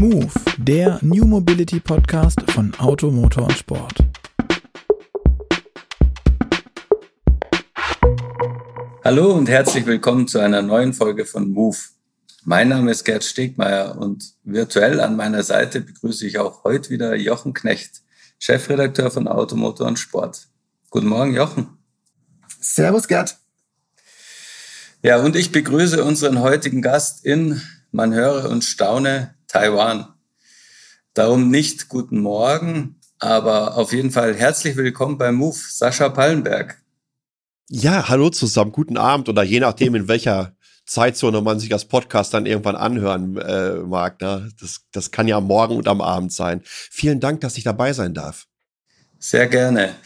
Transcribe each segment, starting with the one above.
Move, der New Mobility Podcast von Auto, Motor und Sport. Hallo und herzlich willkommen zu einer neuen Folge von Move. Mein Name ist Gerd Stegmeier und virtuell an meiner Seite begrüße ich auch heute wieder Jochen Knecht, Chefredakteur von Auto, Motor und Sport. Guten Morgen, Jochen. Servus, Gerd. Ja, und ich begrüße unseren heutigen Gast in, man höre und staune, Taiwan. Darum nicht guten Morgen, aber auf jeden Fall herzlich willkommen bei Move, Sascha Pallenberg. Ja, hallo zusammen, guten Abend oder je nachdem, in welcher Zeitzone man sich das Podcast dann irgendwann anhören äh, mag. Ne? Das, das kann ja am Morgen und am Abend sein. Vielen Dank, dass ich dabei sein darf. Sehr gerne.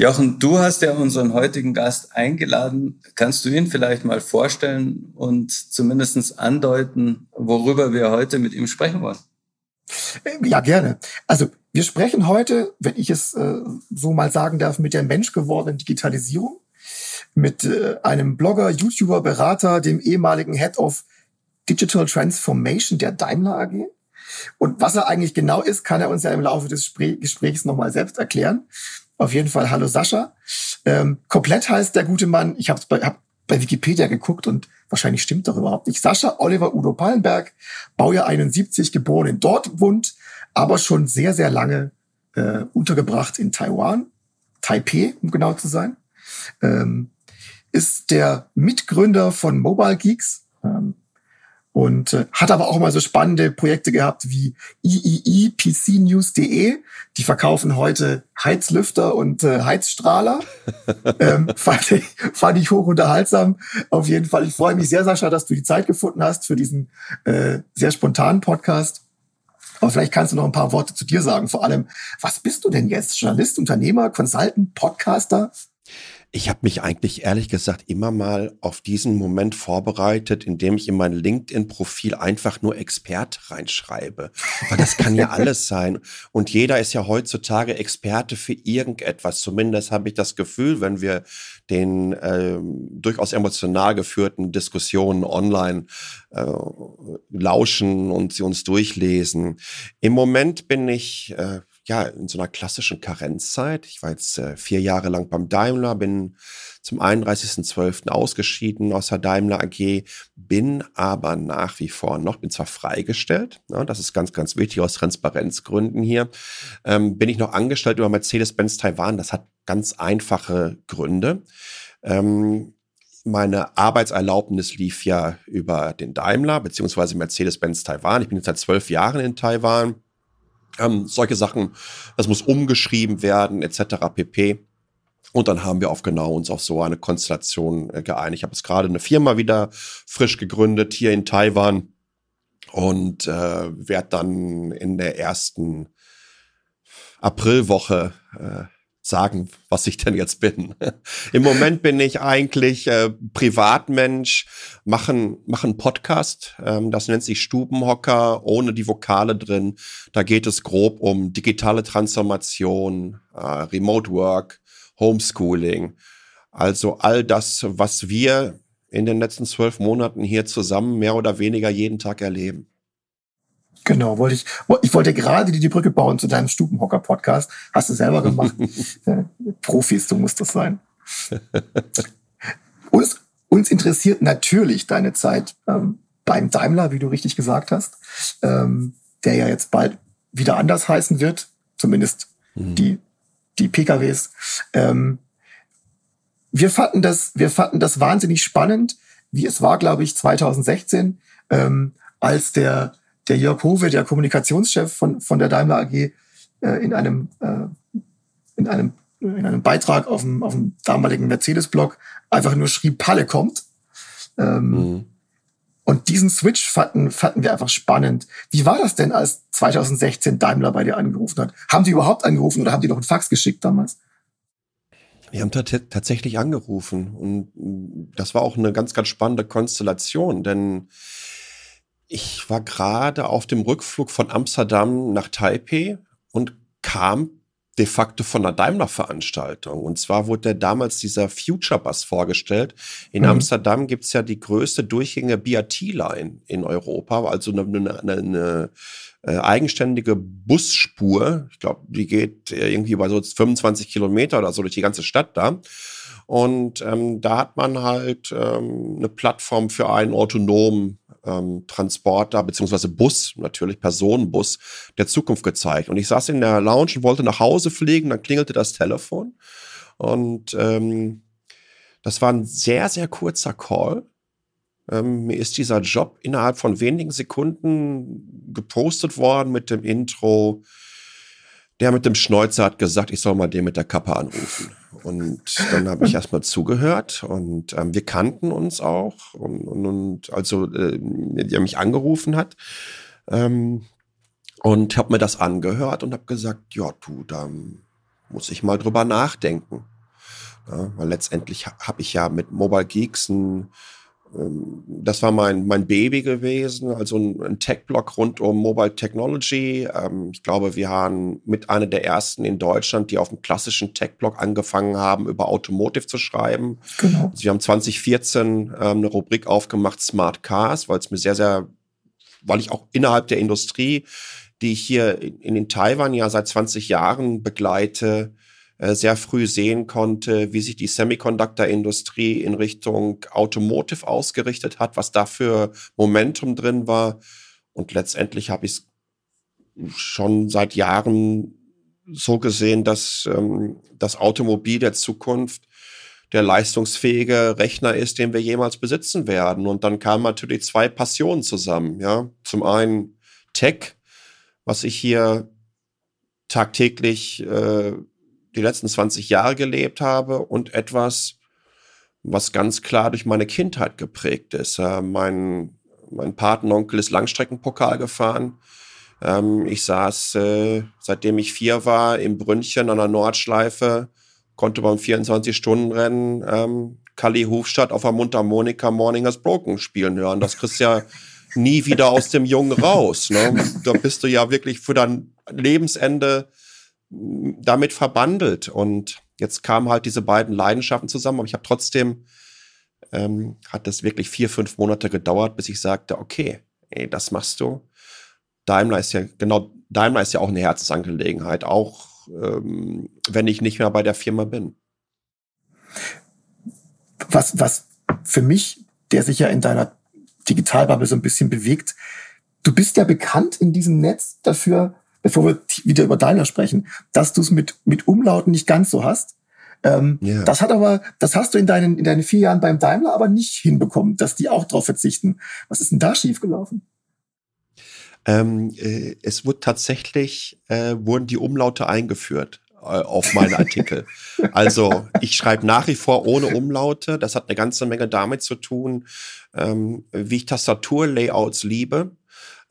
Jochen, du hast ja unseren heutigen Gast eingeladen. Kannst du ihn vielleicht mal vorstellen und zumindest andeuten, worüber wir heute mit ihm sprechen wollen? Ja, gerne. Also wir sprechen heute, wenn ich es äh, so mal sagen darf, mit der menschgewordenen Digitalisierung, mit äh, einem Blogger, YouTuber, Berater, dem ehemaligen Head of Digital Transformation der Daimler AG. Und was er eigentlich genau ist, kann er uns ja im Laufe des Gesprächs nochmal selbst erklären. Auf jeden Fall hallo Sascha. Ähm, komplett heißt der gute Mann, ich habe bei, hab bei Wikipedia geguckt und wahrscheinlich stimmt doch überhaupt nicht. Sascha Oliver Udo Pallenberg, Baujahr 71, geboren in Dortmund, aber schon sehr, sehr lange äh, untergebracht in Taiwan, Taipei, um genau zu sein. Ähm, ist der Mitgründer von Mobile Geeks, ähm, und äh, hat aber auch mal so spannende Projekte gehabt wie III, PCnews.de. Die verkaufen heute Heizlüfter und äh, Heizstrahler. ähm, fand, ich, fand ich hoch unterhaltsam. Auf jeden Fall. Ich freue mich sehr, Sascha, dass du die Zeit gefunden hast für diesen äh, sehr spontanen Podcast. Aber vielleicht kannst du noch ein paar Worte zu dir sagen. Vor allem, was bist du denn jetzt? Journalist, Unternehmer, Consultant, Podcaster? Ich habe mich eigentlich ehrlich gesagt immer mal auf diesen Moment vorbereitet, indem ich in mein LinkedIn-Profil einfach nur Expert reinschreibe. Weil das kann ja alles sein. Und jeder ist ja heutzutage Experte für irgendetwas. Zumindest habe ich das Gefühl, wenn wir den äh, durchaus emotional geführten Diskussionen online äh, lauschen und sie uns durchlesen. Im Moment bin ich äh, ja, in so einer klassischen Karenzzeit. Ich war jetzt äh, vier Jahre lang beim Daimler, bin zum 31.12. ausgeschieden aus der Daimler AG, bin aber nach wie vor noch, bin zwar freigestellt, ne, das ist ganz, ganz wichtig aus Transparenzgründen hier, ähm, bin ich noch angestellt über Mercedes-Benz Taiwan. Das hat ganz einfache Gründe. Ähm, meine Arbeitserlaubnis lief ja über den Daimler beziehungsweise Mercedes-Benz Taiwan. Ich bin jetzt seit zwölf Jahren in Taiwan ähm, solche Sachen, das muss umgeschrieben werden, etc. pp. Und dann haben wir auf genau uns auf so eine Konstellation äh, geeinigt. Ich habe jetzt gerade eine Firma wieder frisch gegründet hier in Taiwan und äh, werde dann in der ersten Aprilwoche äh, sagen, was ich denn jetzt bin. Im Moment bin ich eigentlich äh, Privatmensch, machen machen Podcast. Ähm, das nennt sich Stubenhocker ohne die Vokale drin. Da geht es grob um digitale Transformation, äh, Remote Work, Homeschooling. Also all das, was wir in den letzten zwölf Monaten hier zusammen mehr oder weniger jeden Tag erleben. Genau, wollte ich, ich wollte gerade die, die Brücke bauen zu deinem Stubenhocker-Podcast. Hast du selber gemacht. Profis, so muss das sein. uns, uns interessiert natürlich deine Zeit ähm, beim Daimler, wie du richtig gesagt hast, ähm, der ja jetzt bald wieder anders heißen wird, zumindest mhm. die, die PKWs. Ähm, wir fanden das, wir fanden das wahnsinnig spannend, wie es war, glaube ich, 2016, ähm, als der der Jörg Hove, der Kommunikationschef von, von der Daimler AG, äh, in einem, äh, in einem, in einem Beitrag auf dem, auf dem damaligen Mercedes-Blog einfach nur schrieb, Palle kommt. Ähm, mhm. Und diesen Switch fanden, fanden wir einfach spannend. Wie war das denn, als 2016 Daimler bei dir angerufen hat? Haben die überhaupt angerufen oder haben die noch einen Fax geschickt damals? Wir haben tatsächlich angerufen und das war auch eine ganz, ganz spannende Konstellation, denn ich war gerade auf dem Rückflug von Amsterdam nach Taipei und kam de facto von einer Daimler-Veranstaltung. Und zwar wurde damals dieser Future Bus vorgestellt. In mhm. Amsterdam gibt's ja die größte durchgängige BRT-Line in Europa, also eine, eine, eine äh, eigenständige Busspur. Ich glaube, die geht irgendwie bei so 25 Kilometer oder so durch die ganze Stadt da. Und ähm, da hat man halt ähm, eine Plattform für einen autonomen ähm, Transporter beziehungsweise Bus, natürlich Personenbus der Zukunft gezeigt. Und ich saß in der Lounge und wollte nach Hause fliegen, dann klingelte das Telefon und ähm, das war ein sehr, sehr kurzer Call. Ähm, mir ist dieser Job innerhalb von wenigen Sekunden gepostet worden mit dem Intro. Der mit dem Schnäuzer hat gesagt, ich soll mal den mit der Kappe anrufen. Und dann habe ich erstmal zugehört und ähm, wir kannten uns auch. Und, und, und also, äh, der mich angerufen hat. Ähm, und habe mir das angehört und habe gesagt, ja, du, da muss ich mal drüber nachdenken. Ja, weil letztendlich habe ich ja mit Mobile Geeks ein das war mein, mein Baby gewesen, also ein, ein Tech-Blog rund um Mobile Technology. Ähm, ich glaube, wir waren mit einer der ersten in Deutschland, die auf dem klassischen Tech-Blog angefangen haben, über Automotive zu schreiben. Genau. Also wir haben 2014 ähm, eine Rubrik aufgemacht, Smart Cars, weil es mir sehr, sehr, weil ich auch innerhalb der Industrie, die ich hier in, in Taiwan ja seit 20 Jahren begleite, sehr früh sehen konnte, wie sich die Semiconductor-Industrie in Richtung Automotive ausgerichtet hat, was da für Momentum drin war. Und letztendlich habe ich es schon seit Jahren so gesehen, dass ähm, das Automobil der Zukunft der leistungsfähige Rechner ist, den wir jemals besitzen werden. Und dann kamen natürlich zwei Passionen zusammen. Ja, zum einen Tech, was ich hier tagtäglich äh, die letzten 20 Jahre gelebt habe und etwas, was ganz klar durch meine Kindheit geprägt ist. Äh, mein, mein Patenonkel ist Langstreckenpokal gefahren. Ähm, ich saß, äh, seitdem ich vier war, im Brünnchen an der Nordschleife, konnte beim 24-Stunden-Rennen ähm, Kali Hofstadt auf der Mundharmonika Morning has Broken spielen hören. Das kriegst du ja nie wieder aus dem Jungen raus. Ne? Da bist du ja wirklich für dein Lebensende damit verbandelt. Und jetzt kamen halt diese beiden Leidenschaften zusammen, aber ich habe trotzdem, ähm, hat das wirklich vier, fünf Monate gedauert, bis ich sagte, okay, ey, das machst du. Daimler ist ja, genau, Daimler ist ja auch eine Herzensangelegenheit, auch ähm, wenn ich nicht mehr bei der Firma bin. Was, was für mich, der sich ja in deiner Digitalbubble so ein bisschen bewegt, du bist ja bekannt in diesem Netz dafür, bevor wir wieder über Daimler sprechen, dass du es mit, mit Umlauten nicht ganz so hast. Ähm, yeah. Das hat aber, das hast du in deinen, in deinen vier Jahren beim Daimler aber nicht hinbekommen, dass die auch drauf verzichten. Was ist denn da schiefgelaufen? Ähm, äh, es wurde tatsächlich, äh, wurden die Umlaute eingeführt äh, auf meine Artikel. also ich schreibe nach wie vor ohne Umlaute. Das hat eine ganze Menge damit zu tun, ähm, wie ich Tastaturlayouts liebe.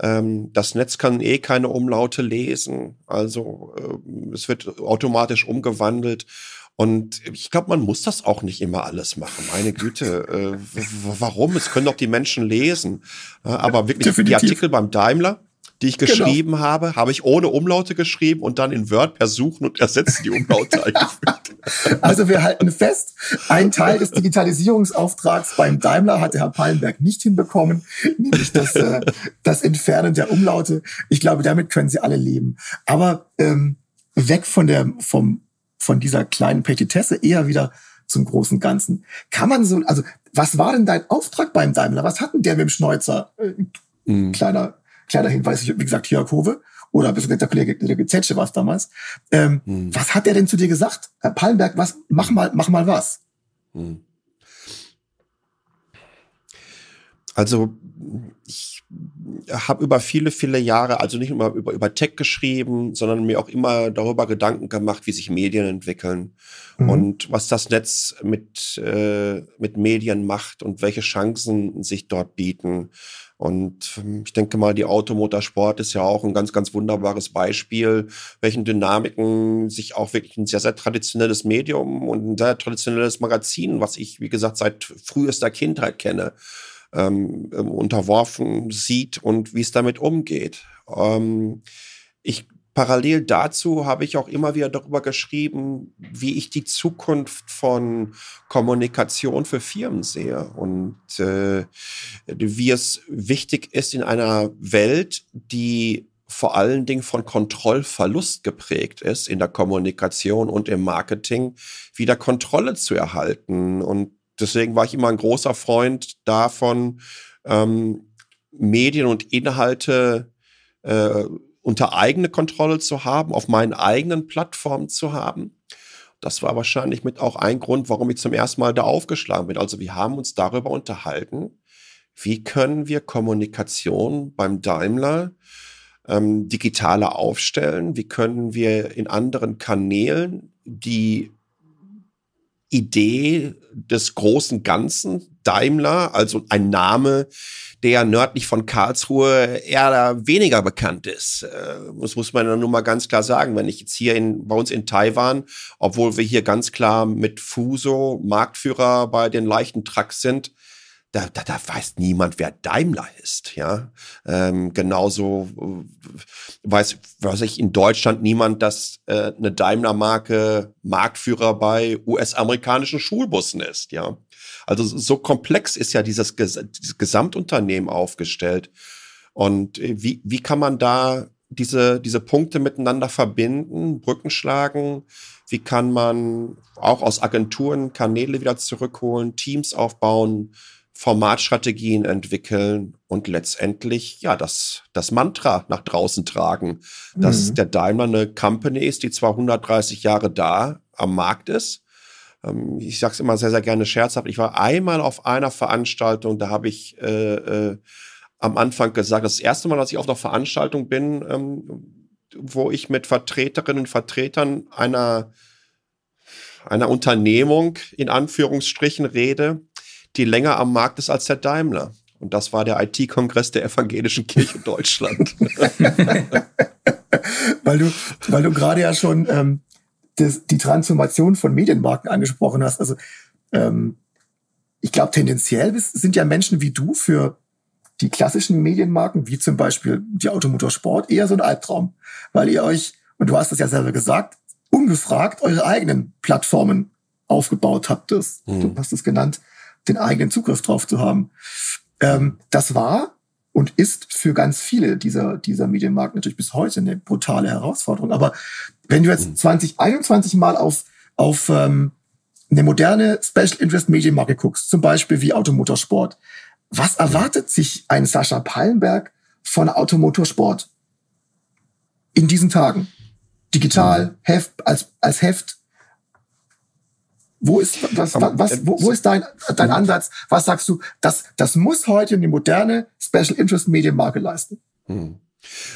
Ähm, das Netz kann eh keine Umlaute lesen, also äh, es wird automatisch umgewandelt. Und ich glaube, man muss das auch nicht immer alles machen. Meine Güte, äh, warum? Es können doch die Menschen lesen. Aber wirklich Definitiv. die Artikel beim Daimler, die ich genau. geschrieben genau. habe, habe ich ohne Umlaute geschrieben und dann in Word per Suchen und Ersetzen die Umlaute eingefügt. Also wir halten fest, ein Teil des Digitalisierungsauftrags beim Daimler hat der Herr Pallenberg nicht hinbekommen, nämlich das, äh, das Entfernen der Umlaute. Ich glaube, damit können Sie alle leben. Aber ähm, weg von der vom von dieser kleinen Petitesse eher wieder zum großen Ganzen. Kann man so, also was war denn dein Auftrag beim Daimler? Was hatten der mit dem Schneuzer? Äh, mhm. Kleiner Kleiner Hinweis, wie gesagt, Jörg Hove oder besser der Kollege, der Zetsche war es damals. Ähm, hm. Was hat er denn zu dir gesagt? Herr Pallenberg, was, mach mal, mach mal was. Hm. Also ich habe über viele, viele Jahre, also nicht nur über, über Tech geschrieben, sondern mir auch immer darüber Gedanken gemacht, wie sich Medien entwickeln mhm. und was das Netz mit, äh, mit Medien macht und welche Chancen sich dort bieten. Und ähm, ich denke mal, die Automotorsport ist ja auch ein ganz, ganz wunderbares Beispiel, welchen Dynamiken sich auch wirklich ein sehr, sehr traditionelles Medium und ein sehr traditionelles Magazin, was ich, wie gesagt, seit frühester Kindheit kenne, ähm, ähm unterworfen sieht und wie es damit umgeht. Ähm, ich parallel dazu habe ich auch immer wieder darüber geschrieben, wie ich die Zukunft von Kommunikation für Firmen sehe und äh, wie es wichtig ist in einer Welt, die vor allen Dingen von Kontrollverlust geprägt ist in der Kommunikation und im Marketing, wieder Kontrolle zu erhalten. Und deswegen war ich immer ein großer Freund davon, ähm, Medien und Inhalte äh, unter eigene Kontrolle zu haben, auf meinen eigenen Plattformen zu haben. Das war wahrscheinlich mit auch ein Grund, warum ich zum ersten Mal da aufgeschlagen bin. Also wir haben uns darüber unterhalten, wie können wir Kommunikation beim Daimler ähm, digitaler aufstellen, wie können wir in anderen Kanälen die Idee des großen Ganzen Daimler, also ein Name, der nördlich von Karlsruhe eher weniger bekannt ist. Äh, das muss man dann nur mal ganz klar sagen. Wenn ich jetzt hier in, bei uns in Taiwan, obwohl wir hier ganz klar mit Fuso Marktführer bei den leichten Trucks sind, da, da, da weiß niemand, wer Daimler ist, ja. Ähm, genauso äh, weiß, weiß ich in Deutschland niemand, dass äh, eine Daimler-Marke Marktführer bei US-amerikanischen Schulbussen ist, ja. Also so komplex ist ja dieses, dieses Gesamtunternehmen aufgestellt. Und äh, wie, wie kann man da diese, diese Punkte miteinander verbinden, Brücken schlagen? Wie kann man auch aus Agenturen Kanäle wieder zurückholen, Teams aufbauen? Formatstrategien entwickeln und letztendlich ja das, das Mantra nach draußen tragen, dass mhm. der Daimler eine Company ist, die zwar 130 Jahre da am Markt ist. Ähm, ich sage es immer sehr, sehr gerne scherzhaft. Ich war einmal auf einer Veranstaltung, da habe ich äh, äh, am Anfang gesagt, das erste Mal, dass ich auf einer Veranstaltung bin, ähm, wo ich mit Vertreterinnen und Vertretern einer einer Unternehmung in Anführungsstrichen rede, die länger am Markt ist als der Daimler. Und das war der IT-Kongress der Evangelischen Kirche Deutschland. weil du, weil du gerade ja schon ähm, das, die Transformation von Medienmarken angesprochen hast. Also ähm, ich glaube, tendenziell sind ja Menschen wie du für die klassischen Medienmarken, wie zum Beispiel die Automotorsport, eher so ein Albtraum, weil ihr euch, und du hast das ja selber gesagt, ungefragt eure eigenen Plattformen aufgebaut habt. Das, mhm. Du hast es genannt den eigenen Zugriff drauf zu haben. Ähm, das war und ist für ganz viele dieser, dieser Medienmarken natürlich bis heute eine brutale Herausforderung. Aber wenn du jetzt 2021 mhm. mal auf, auf ähm, eine moderne Special Interest Medienmarke guckst, zum Beispiel wie Automotorsport, was erwartet sich ein Sascha Pallenberg von Automotorsport in diesen Tagen? Digital, mhm. Heft, als, als Heft, wo ist, was, was, wo, wo ist dein, dein Ansatz? Was sagst du? Das, das muss heute eine moderne Special Interest Medienmarke leisten. Hm.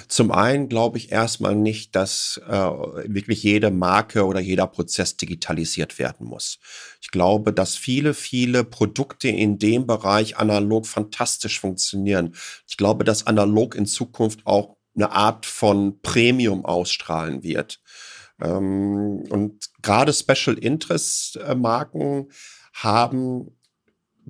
Zum einen glaube ich erstmal nicht, dass äh, wirklich jede Marke oder jeder Prozess digitalisiert werden muss. Ich glaube, dass viele, viele Produkte in dem Bereich analog fantastisch funktionieren. Ich glaube, dass analog in Zukunft auch eine Art von Premium ausstrahlen wird. Ähm, und gerade Special Interest äh, Marken haben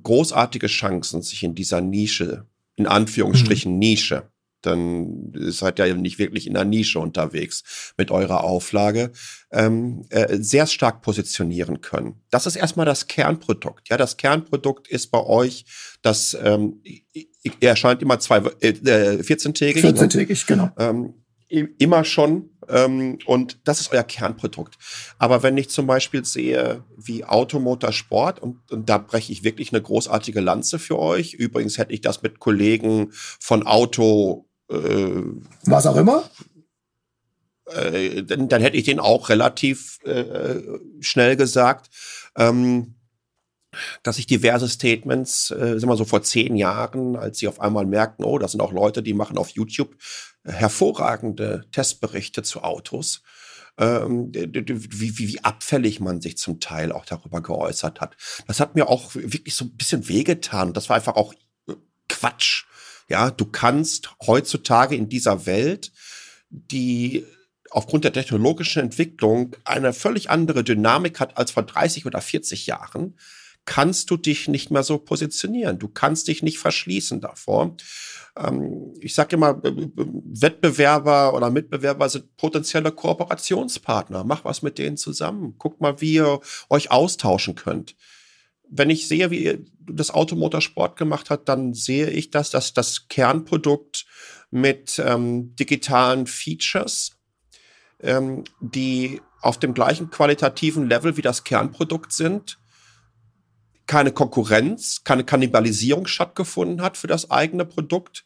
großartige Chancen, sich in dieser Nische, in Anführungsstrichen mhm. Nische, dann seid ihr ja nicht wirklich in der Nische unterwegs mit eurer Auflage, ähm, äh, sehr stark positionieren können. Das ist erstmal das Kernprodukt. Ja, das Kernprodukt ist bei euch, das ähm, erscheint immer zwei, äh, 14-tägig. 14-tägig, ne? genau. Ähm, immer schon ähm, und das ist euer Kernprodukt. Aber wenn ich zum Beispiel sehe, wie Automotorsport, und, und da breche ich wirklich eine großartige Lanze für euch. Übrigens hätte ich das mit Kollegen von Auto. Äh, Was auch immer? Äh, dann, dann hätte ich den auch relativ äh, schnell gesagt. Ähm, dass ich diverse Statements, äh, sind wir so vor zehn Jahren, als sie auf einmal merkten, oh, das sind auch Leute, die machen auf YouTube hervorragende Testberichte zu Autos. Ähm, wie, wie, wie abfällig man sich zum Teil auch darüber geäußert hat. Das hat mir auch wirklich so ein bisschen wehgetan. Das war einfach auch äh, Quatsch. Ja, du kannst heutzutage in dieser Welt, die aufgrund der technologischen Entwicklung eine völlig andere Dynamik hat als vor 30 oder 40 Jahren, kannst du dich nicht mehr so positionieren. Du kannst dich nicht verschließen davor. Ähm, ich sage immer, Wettbewerber oder Mitbewerber sind potenzielle Kooperationspartner. Mach was mit denen zusammen. Guck mal, wie ihr euch austauschen könnt. Wenn ich sehe, wie das Automotorsport gemacht hat, dann sehe ich das, dass das Kernprodukt mit ähm, digitalen Features, ähm, die auf dem gleichen qualitativen Level wie das Kernprodukt sind, keine Konkurrenz, keine Kannibalisierung stattgefunden hat für das eigene Produkt.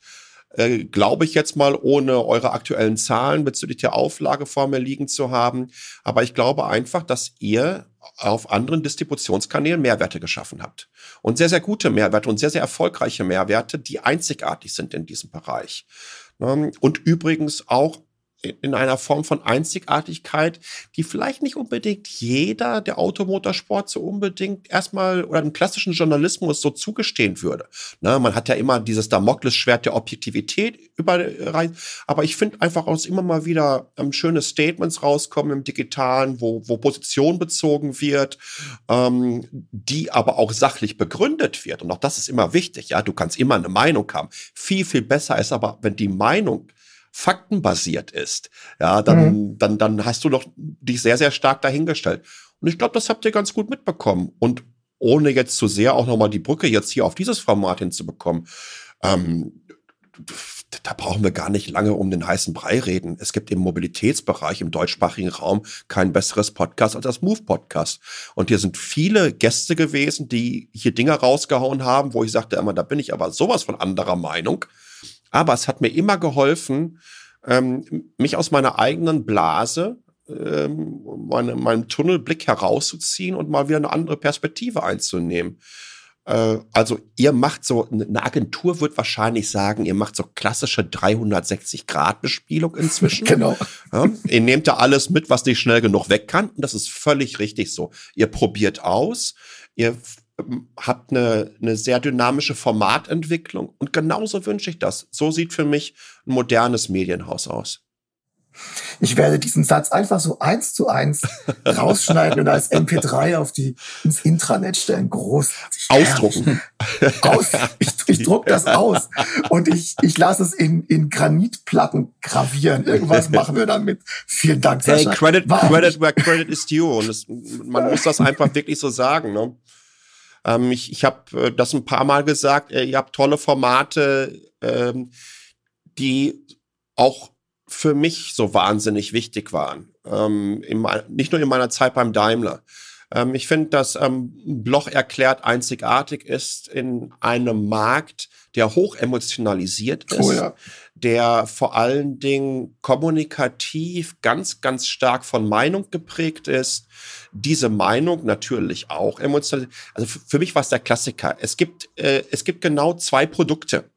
Äh, Glaube ich jetzt mal, ohne eure aktuellen Zahlen bezüglich der Auflage vor mir liegen zu haben. Aber ich glaube einfach, dass ihr auf anderen Distributionskanälen Mehrwerte geschaffen habt. Und sehr, sehr gute Mehrwerte und sehr, sehr erfolgreiche Mehrwerte, die einzigartig sind in diesem Bereich. Ne? Und übrigens auch in einer Form von Einzigartigkeit, die vielleicht nicht unbedingt jeder der Automotorsport so unbedingt erstmal oder den klassischen Journalismus so zugestehen würde. Ne, man hat ja immer dieses Damoklesschwert der Objektivität überreicht, aber ich finde einfach aus immer mal wieder ähm, schöne Statements rauskommen im Digitalen, wo, wo Position bezogen wird, ähm, die aber auch sachlich begründet wird. Und auch das ist immer wichtig. Ja, du kannst immer eine Meinung haben. Viel, viel besser ist aber, wenn die Meinung faktenbasiert ist, ja, dann, mhm. dann, dann hast du doch dich sehr, sehr stark dahingestellt. Und ich glaube, das habt ihr ganz gut mitbekommen. Und ohne jetzt zu sehr auch nochmal die Brücke jetzt hier auf dieses Format hinzubekommen, ähm, da brauchen wir gar nicht lange um den heißen Brei reden. Es gibt im Mobilitätsbereich im deutschsprachigen Raum kein besseres Podcast als das Move Podcast. Und hier sind viele Gäste gewesen, die hier Dinge rausgehauen haben, wo ich sagte immer, da bin ich aber sowas von anderer Meinung. Aber es hat mir immer geholfen, ähm, mich aus meiner eigenen Blase, ähm, meine, meinem Tunnelblick herauszuziehen und mal wieder eine andere Perspektive einzunehmen. Äh, also ihr macht so, eine Agentur wird wahrscheinlich sagen, ihr macht so klassische 360-Grad-Bespielung inzwischen. genau. Ja, ihr nehmt da alles mit, was nicht schnell genug weg kann. Und das ist völlig richtig so. Ihr probiert aus, ihr habt eine, eine sehr dynamische Formatentwicklung und genauso wünsche ich das. So sieht für mich ein modernes Medienhaus aus. Ich werde diesen Satz einfach so eins zu eins rausschneiden und als MP3 auf die ins Intranet stellen. Großartig. Ausdrucken. Aus, ich, ich druck das aus und ich, ich lasse es in, in Granitplatten gravieren. Irgendwas machen wir damit. Vielen Dank, Sascha. Hey, credit, credit where credit is due. Und es, man muss das einfach wirklich so sagen. Ne? Ähm, ich ich habe äh, das ein paar Mal gesagt, äh, ihr habt tolle Formate, ähm, die auch für mich so wahnsinnig wichtig waren. Ähm, in, nicht nur in meiner Zeit beim Daimler. Ähm, ich finde, dass ähm, Bloch erklärt einzigartig ist in einem Markt, der hoch emotionalisiert ist, oh ja. der vor allen Dingen kommunikativ ganz, ganz stark von Meinung geprägt ist. Diese Meinung natürlich auch emotional. Also für mich war es der Klassiker. Es gibt, äh, es gibt genau zwei Produkte,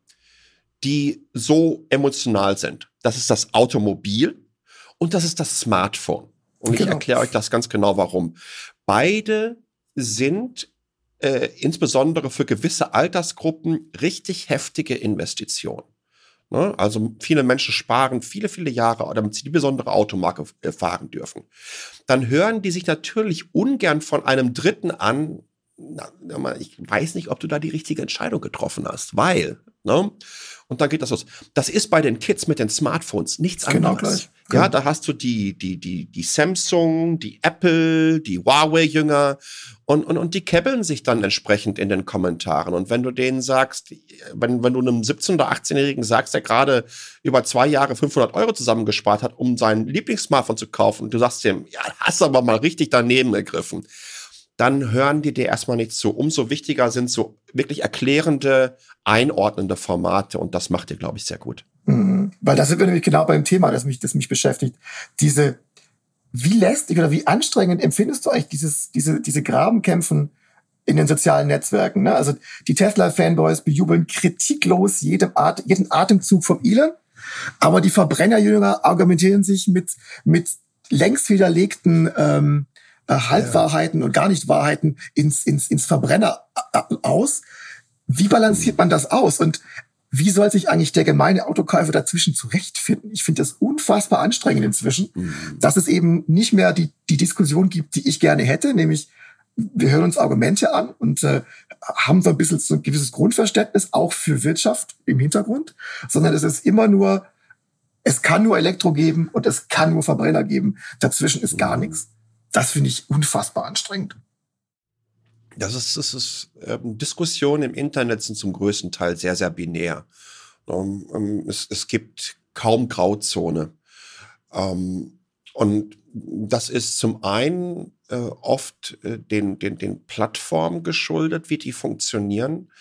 die so emotional sind. Das ist das Automobil und das ist das Smartphone. Und genau. ich erkläre euch das ganz genau, warum. Beide sind äh, insbesondere für gewisse Altersgruppen richtig heftige Investitionen. Ne? Also viele Menschen sparen viele, viele Jahre, damit sie die besondere Automarke äh, fahren dürfen. Dann hören die sich natürlich ungern von einem Dritten an, na, ich weiß nicht, ob du da die richtige Entscheidung getroffen hast, weil, ne? Und dann geht das los. Das ist bei den Kids mit den Smartphones nichts genau anderes. Gleich. Ja, da hast du die, die, die, die Samsung, die Apple, die Huawei-Jünger und, und, und die kebbeln sich dann entsprechend in den Kommentaren. Und wenn du denen sagst, wenn, wenn du einem 17- oder 18-Jährigen sagst, der gerade über zwei Jahre 500 Euro zusammengespart hat, um sein Lieblingssmartphone zu kaufen, und du sagst ihm, ja, hast aber mal richtig daneben gegriffen dann hören die dir erstmal nicht zu. Umso wichtiger sind so wirklich erklärende, einordnende Formate und das macht ihr, glaube ich, sehr gut. Mhm. Weil da sind wir nämlich genau beim Thema, das mich, das mich beschäftigt. Diese, wie lästig oder wie anstrengend empfindest du eigentlich dieses, diese, diese Grabenkämpfen in den sozialen Netzwerken? Ne? Also die Tesla-Fanboys bejubeln kritiklos jedem At jeden Atemzug vom Elon, aber die Verbrennerjünger argumentieren sich mit, mit längst widerlegten ähm, äh, Halbwahrheiten ja. und gar nicht Wahrheiten ins, ins, ins Verbrenner äh, aus. Wie balanciert man das aus? Und wie soll sich eigentlich der gemeine Autokäufer dazwischen zurechtfinden? Ich finde das unfassbar anstrengend inzwischen, mhm. dass es eben nicht mehr die, die Diskussion gibt, die ich gerne hätte, nämlich wir hören uns Argumente an und äh, haben so ein bisschen so ein gewisses Grundverständnis auch für Wirtschaft im Hintergrund, sondern es ist immer nur, es kann nur Elektro geben und es kann nur Verbrenner geben. Dazwischen ist gar nichts. Das finde ich unfassbar anstrengend. Das ist, das ist ähm, Diskussionen im Internet sind zum größten Teil sehr, sehr binär. Ähm, ähm, es, es gibt kaum Grauzone. Ähm, und das ist zum einen äh, oft äh, den, den, den Plattformen geschuldet, wie die funktionieren.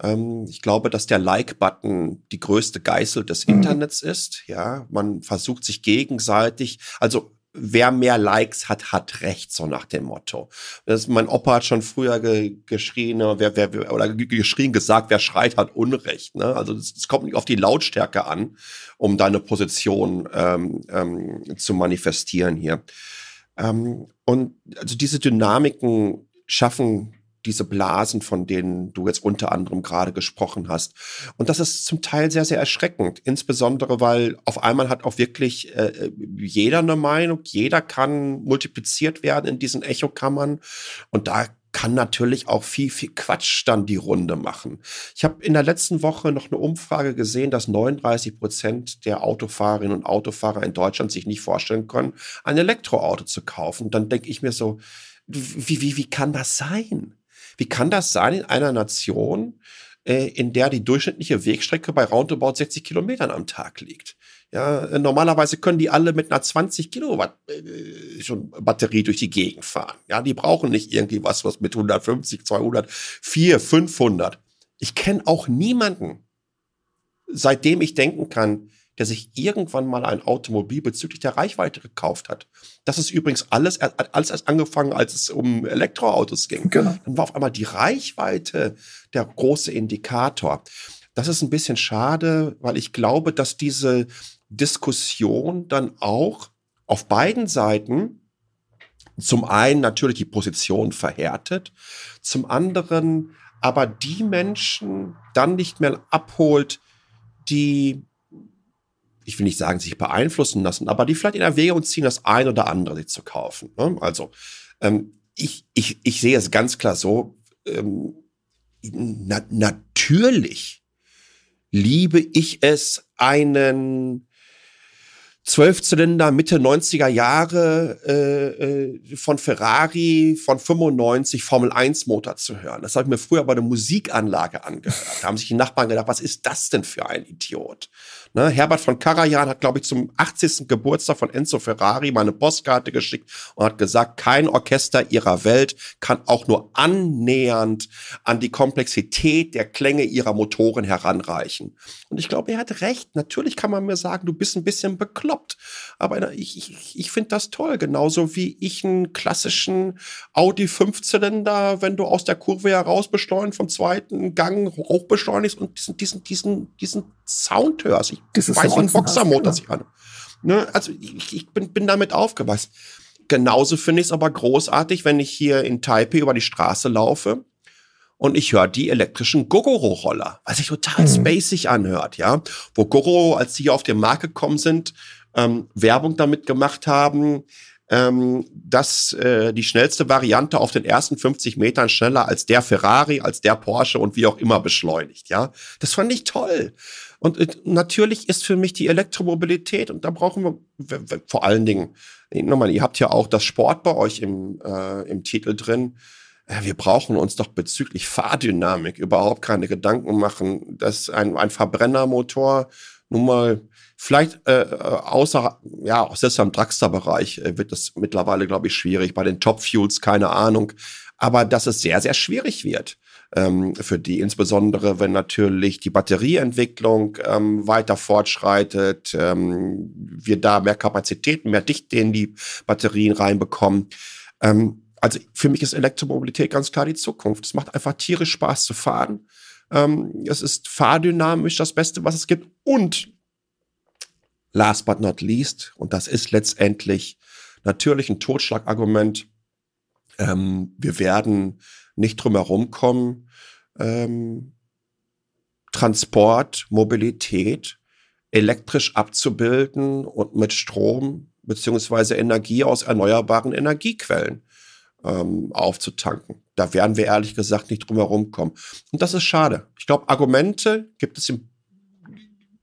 Ähm, ich glaube, dass der Like-Button die größte Geißel des mhm. Internets ist. Ja, man versucht sich gegenseitig, also wer mehr Likes hat, hat recht, so nach dem Motto. Das, mein Opa hat schon früher ge, geschrien, ne, wer, wer, oder geschrien, gesagt, wer schreit, hat Unrecht. Ne? Also es kommt nicht auf die Lautstärke an, um deine Position ähm, ähm, zu manifestieren hier. Ähm, und also diese Dynamiken schaffen diese Blasen, von denen du jetzt unter anderem gerade gesprochen hast. Und das ist zum Teil sehr, sehr erschreckend, insbesondere weil auf einmal hat auch wirklich äh, jeder eine Meinung, jeder kann multipliziert werden in diesen Echokammern und da kann natürlich auch viel, viel Quatsch dann die Runde machen. Ich habe in der letzten Woche noch eine Umfrage gesehen, dass 39 Prozent der Autofahrerinnen und Autofahrer in Deutschland sich nicht vorstellen können, ein Elektroauto zu kaufen. Dann denke ich mir so, wie, wie, wie kann das sein? Wie kann das sein in einer Nation, äh, in der die durchschnittliche Wegstrecke bei roundabout 60 Kilometern am Tag liegt? Ja, äh, normalerweise können die alle mit einer 20 Kilowatt äh, schon Batterie durch die Gegend fahren. Ja, die brauchen nicht irgendwie was, was mit 150, 200, 400, 500. Ich kenne auch niemanden, seitdem ich denken kann, der sich irgendwann mal ein Automobil bezüglich der Reichweite gekauft hat. Das ist übrigens alles, alles erst angefangen, als es um Elektroautos ging. Genau. Dann war auf einmal die Reichweite der große Indikator. Das ist ein bisschen schade, weil ich glaube, dass diese Diskussion dann auch auf beiden Seiten zum einen natürlich die Position verhärtet, zum anderen aber die Menschen dann nicht mehr abholt, die ich will nicht sagen, sich beeinflussen lassen, aber die vielleicht in Erwägung ziehen, das ein oder andere sich zu kaufen. Ne? Also ähm, ich, ich, ich sehe es ganz klar so, ähm, na, natürlich liebe ich es, einen Zwölfzylinder Mitte 90er Jahre äh, äh, von Ferrari von 95 Formel 1 Motor zu hören. Das habe ich mir früher bei der Musikanlage angehört. Da haben sich die Nachbarn gedacht, was ist das denn für ein Idiot? Ne, Herbert von Karajan hat, glaube ich, zum 80. Geburtstag von Enzo Ferrari mal eine Postkarte geschickt und hat gesagt, kein Orchester ihrer Welt kann auch nur annähernd an die Komplexität der Klänge ihrer Motoren heranreichen. Und ich glaube, er hat recht. Natürlich kann man mir sagen, du bist ein bisschen bekloppt. Aber ich, ich, ich finde das toll. Genauso wie ich einen klassischen Audi 5-Zylinder, wenn du aus der Kurve heraus beschleunigst, vom zweiten Gang hochbeschleunigst und diesen, diesen, diesen, diesen Sound hörst. Ich das weiß, wie ein Boxermotor sich an. Ne? Also ich, ich bin, bin damit aufgewachsen. Genauso finde ich es aber großartig, wenn ich hier in Taipei über die Straße laufe und ich höre die elektrischen Gogoro-Roller, was sich total mhm. spacig anhört, ja. Wo Gogoro, als sie hier auf den Markt gekommen sind, ähm, Werbung damit gemacht haben, ähm, dass äh, die schnellste Variante auf den ersten 50 Metern schneller als der Ferrari, als der Porsche und wie auch immer beschleunigt. Ja, das fand ich toll. Und äh, natürlich ist für mich die Elektromobilität und da brauchen wir vor allen Dingen nochmal. Ihr habt ja auch das Sport bei euch im äh, im Titel drin. Äh, wir brauchen uns doch bezüglich Fahrdynamik überhaupt keine Gedanken machen, dass ein, ein Verbrennermotor nun mal Vielleicht äh, äh, außer, ja, selbst im Dragster-Bereich äh, wird das mittlerweile, glaube ich, schwierig. Bei den Top-Fuels keine Ahnung. Aber dass es sehr, sehr schwierig wird ähm, für die, insbesondere wenn natürlich die Batterieentwicklung ähm, weiter fortschreitet, ähm, wir da mehr Kapazitäten, mehr Dichte in die Batterien reinbekommen. Ähm, also für mich ist Elektromobilität ganz klar die Zukunft. Es macht einfach tierisch Spaß zu fahren. Ähm, es ist fahrdynamisch das Beste, was es gibt. Und last but not least, und das ist letztendlich natürlich ein Totschlagargument, ähm, wir werden nicht drum herum kommen, ähm, Transport, Mobilität elektrisch abzubilden und mit Strom beziehungsweise Energie aus erneuerbaren Energiequellen. ähm, aufzutanken. Da werden wir ehrlich gesagt nicht drum herum kommen. Und das ist schade. Ich glaube, Argumente gibt es im,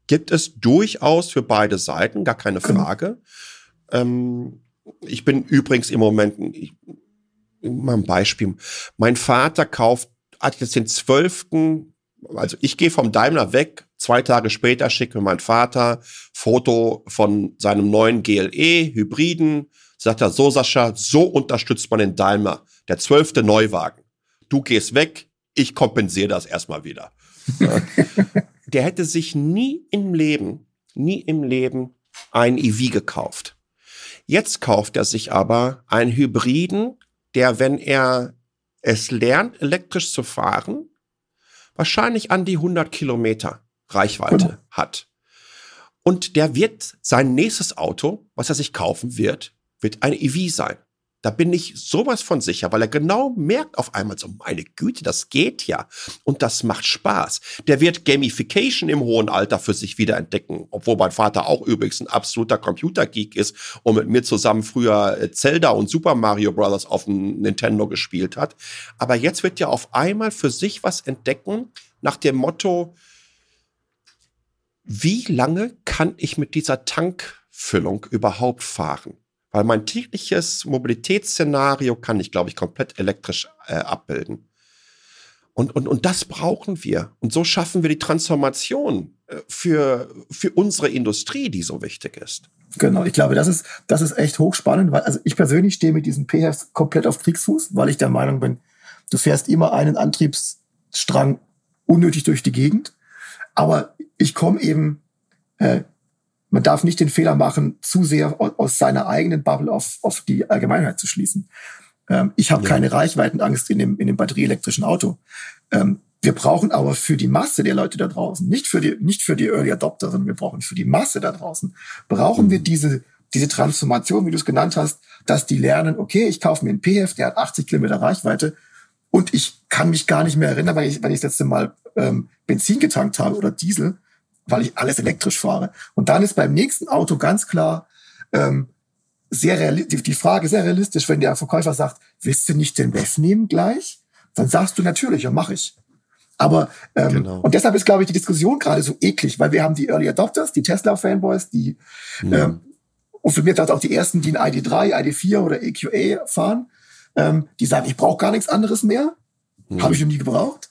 gibt es durchaus für beide Seiten, gar keine genau. Frage. Ähm, ich bin übrigens im Moment, ich, mal ein Beispiel. Mein Vater kauft, hat jetzt den zwölften, also ich gehe vom Daimler weg, zwei Tage später schickt mir mein Vater Foto von seinem neuen GLE Hybriden, sagt er, so Sascha, so unterstützt man den Daimler. Der zwölfte Neuwagen. Du gehst weg, ich kompensiere das erstmal wieder. der hätte sich nie im Leben, nie im Leben ein EV gekauft. Jetzt kauft er sich aber einen Hybriden, der, wenn er es lernt, elektrisch zu fahren, wahrscheinlich an die 100 Kilometer Reichweite genau. hat. Und der wird sein nächstes Auto, was er sich kaufen wird, wird ein EV sein. Da bin ich sowas von sicher, weil er genau merkt auf einmal so, meine Güte, das geht ja. Und das macht Spaß. Der wird Gamification im hohen Alter für sich wieder entdecken, obwohl mein Vater auch übrigens ein absoluter Computergeek ist und mit mir zusammen früher äh, Zelda und Super Mario Bros. auf dem Nintendo gespielt hat. Aber jetzt wird er auf einmal für sich was entdecken nach dem Motto, wie lange kann ich mit dieser Tankfüllung überhaupt fahren? Weil mein tägliches Mobilitätsszenario kann ich, glaube ich, komplett elektrisch äh, abbilden. Und, und, und das brauchen wir. Und so schaffen wir die Transformation äh, für, für unsere Industrie, die so wichtig ist. Genau, ich glaube, das ist, das ist echt hochspannend, weil also ich persönlich stehe mit diesen PHEVs komplett auf Kriegsfuß, weil ich der Meinung bin, du fährst immer einen Antriebsstrang unnötig durch die Gegend. Aber ich komme eben äh, man darf nicht den Fehler machen, zu sehr aus seiner eigenen Bubble auf, auf die Allgemeinheit zu schließen. Ähm, ich habe ja. keine Reichweitenangst in dem, in dem batterieelektrischen Auto. Ähm, wir brauchen aber für die Masse der Leute da draußen, nicht für die, nicht für die Early Adopter, sondern wir brauchen für die Masse da draußen, brauchen mhm. wir diese, diese Transformation, wie du es genannt hast, dass die lernen, okay, ich kaufe mir einen PF, der hat 80 Kilometer Reichweite und ich kann mich gar nicht mehr erinnern, weil ich, weil ich das letzte Mal ähm, Benzin getankt habe oder Diesel weil ich alles elektrisch fahre. Und dann ist beim nächsten Auto ganz klar ähm, sehr realistisch, die Frage sehr realistisch, wenn der Verkäufer sagt, willst du nicht den BEF nehmen gleich? Dann sagst du natürlich, ja, mache ich. Aber ähm, genau. und deshalb ist, glaube ich, die Diskussion gerade so eklig, weil wir haben die Early Adopters, die Tesla-Fanboys, die mhm. ähm, und für mich auch die ersten, die ein ID3, ID4 oder EQA fahren, ähm, die sagen, ich brauche gar nichts anderes mehr, mhm. habe ich noch nie gebraucht.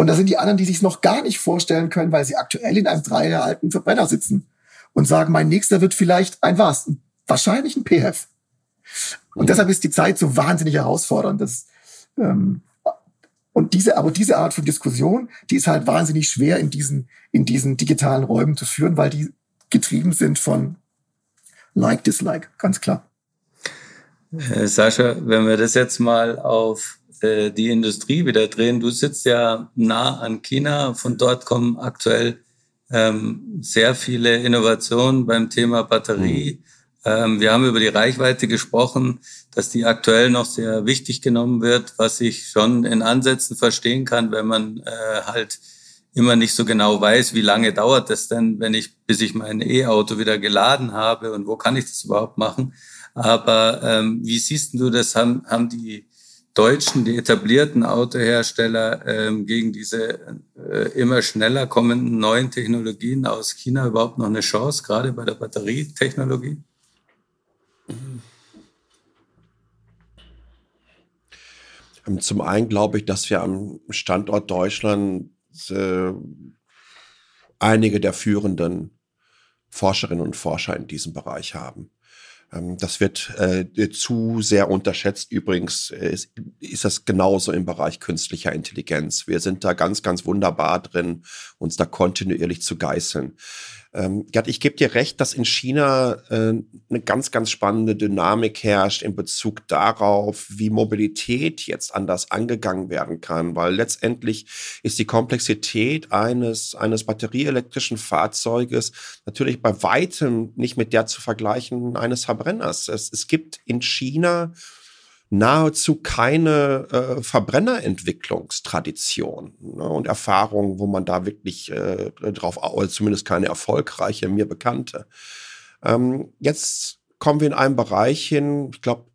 Und da sind die anderen, die sich noch gar nicht vorstellen können, weil sie aktuell in einem drei Jahre alten Verbrenner sitzen und sagen, mein nächster wird vielleicht ein was? Wahrscheinlich ein PF. Und mhm. deshalb ist die Zeit so wahnsinnig herausfordernd. Das, ähm, und diese, aber diese Art von Diskussion, die ist halt wahnsinnig schwer in diesen, in diesen digitalen Räumen zu führen, weil die getrieben sind von Like, Dislike, ganz klar. Äh, Sascha, wenn wir das jetzt mal auf äh, die Industrie wieder drehen. Du sitzt ja nah an China. Von dort kommen aktuell ähm, sehr viele Innovationen beim Thema Batterie. Mhm. Ähm, wir haben über die Reichweite gesprochen, dass die aktuell noch sehr wichtig genommen wird, was ich schon in Ansätzen verstehen kann, wenn man äh, halt immer nicht so genau weiß, wie lange dauert es denn, wenn ich, bis ich mein E-Auto wieder geladen habe und wo kann ich das überhaupt machen. Aber ähm, wie siehst du das? Haben, haben die Deutschen, die etablierten Autohersteller ähm, gegen diese äh, immer schneller kommenden neuen Technologien aus China überhaupt noch eine Chance, gerade bei der Batterietechnologie? Ähm, zum einen glaube ich, dass wir am Standort Deutschland äh, einige der führenden Forscherinnen und Forscher in diesem Bereich haben. Ähm, das wird äh, zu sehr unterschätzt. Übrigens äh, ist, ist das genauso im Bereich künstlicher Intelligenz. Wir sind da ganz, ganz wunderbar drin, uns da kontinuierlich zu geißeln. Ähm, ich gebe dir recht, dass in China äh, eine ganz, ganz spannende Dynamik herrscht in Bezug darauf, wie Mobilität jetzt anders angegangen werden kann, weil letztendlich ist die Komplexität eines, eines batterieelektrischen Fahrzeuges natürlich bei weitem nicht mit der zu vergleichen eines Verbrenners. Es, es gibt in China nahezu keine äh, Verbrennerentwicklungstradition ne, und Erfahrung, wo man da wirklich äh, drauf, oder zumindest keine erfolgreiche, mir bekannte. Ähm, jetzt kommen wir in einen Bereich hin, ich glaube,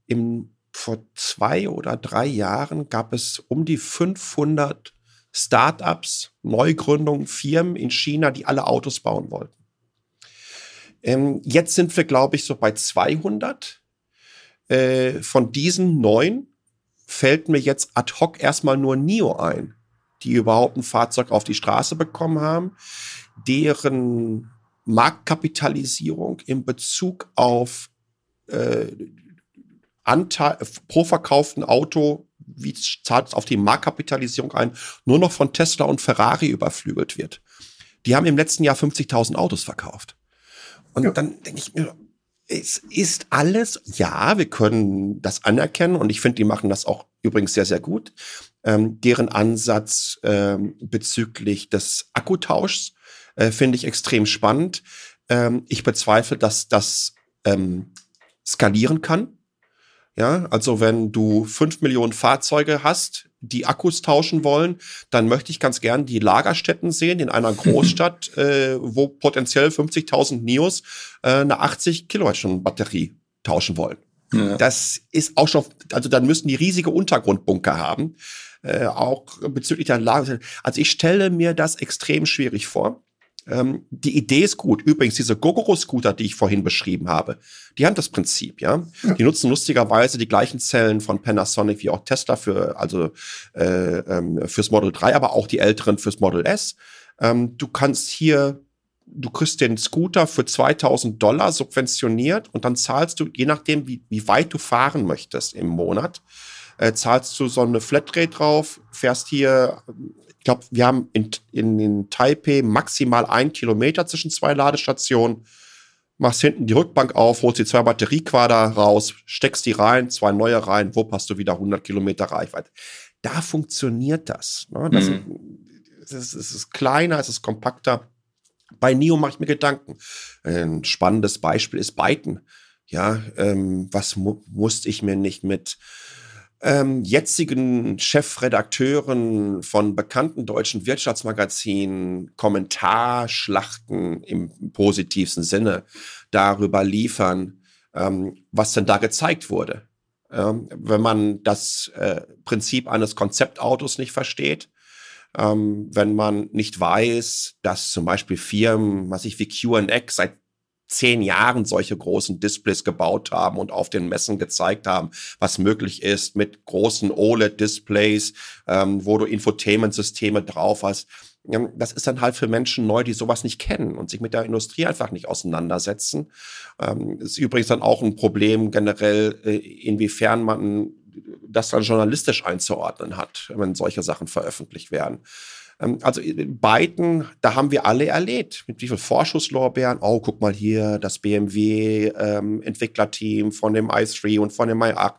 vor zwei oder drei Jahren gab es um die 500 Startups, Neugründungen, Firmen in China, die alle Autos bauen wollten. Ähm, jetzt sind wir, glaube ich, so bei 200. Äh, von diesen neun fällt mir jetzt ad hoc erstmal nur NIO ein, die überhaupt ein Fahrzeug auf die Straße bekommen haben, deren Marktkapitalisierung in Bezug auf äh, Anteil pro verkauften Auto, wie zahlt es auf die Marktkapitalisierung ein, nur noch von Tesla und Ferrari überflügelt wird. Die haben im letzten Jahr 50.000 Autos verkauft. Und ja. dann denke ich mir, es ist alles, ja, wir können das anerkennen und ich finde, die machen das auch übrigens sehr, sehr gut. Ähm, deren Ansatz ähm, bezüglich des Akkutauschs äh, finde ich extrem spannend. Ähm, ich bezweifle, dass das ähm, skalieren kann. Ja, also wenn du fünf Millionen Fahrzeuge hast, die Akkus tauschen wollen, dann möchte ich ganz gern die Lagerstätten sehen in einer Großstadt, äh, wo potenziell 50.000 Nios äh, eine 80 Kilowattstunden Batterie tauschen wollen. Ja. Das ist auch schon, also dann müssen die riesige Untergrundbunker haben, äh, auch bezüglich der Lager. Also ich stelle mir das extrem schwierig vor. Ähm, die Idee ist gut. Übrigens, diese Gogoro-Scooter, die ich vorhin beschrieben habe, die haben das Prinzip, ja. ja. Die nutzen lustigerweise die gleichen Zellen von Panasonic wie auch Tesla für, also äh, ähm, fürs Model 3, aber auch die älteren fürs Model S. Ähm, du kannst hier du kriegst den Scooter für 2000 Dollar subventioniert und dann zahlst du, je nachdem, wie, wie weit du fahren möchtest im Monat, äh, zahlst du so eine Flatrate drauf, fährst hier ich glaube, wir haben in, in, in Taipei maximal ein Kilometer zwischen zwei Ladestationen. Machst hinten die Rückbank auf, holst die zwei Batteriequader raus, steckst die rein, zwei neue rein, wupp, hast du wieder 100 Kilometer Reichweite. Da funktioniert das. Ne? Das, mhm. ist, es ist kleiner, es ist kompakter. Bei NIO mache ich mir Gedanken. Ein spannendes Beispiel ist Byton. Ja, ähm, was mu musste ich mir nicht mit ähm, jetzigen Chefredakteuren von bekannten deutschen Wirtschaftsmagazinen Kommentarschlachten im positivsten Sinne darüber liefern, ähm, was denn da gezeigt wurde. Ähm, wenn man das äh, Prinzip eines Konzeptautos nicht versteht, ähm, wenn man nicht weiß, dass zum Beispiel Firmen, was ich wie QNX seit zehn Jahren solche großen Displays gebaut haben und auf den Messen gezeigt haben, was möglich ist mit großen OLED-Displays, ähm, wo du Infotainment-Systeme drauf hast. Das ist dann halt für Menschen neu, die sowas nicht kennen und sich mit der Industrie einfach nicht auseinandersetzen. Ähm, ist übrigens dann auch ein Problem generell, äh, inwiefern man das dann journalistisch einzuordnen hat, wenn solche Sachen veröffentlicht werden. Ähm, also beiden, da haben wir alle erlebt. Mit wie viel Vorschusslorbeeren. Oh, guck mal hier, das BMW-Entwicklerteam ähm, von dem i3 und von dem i8.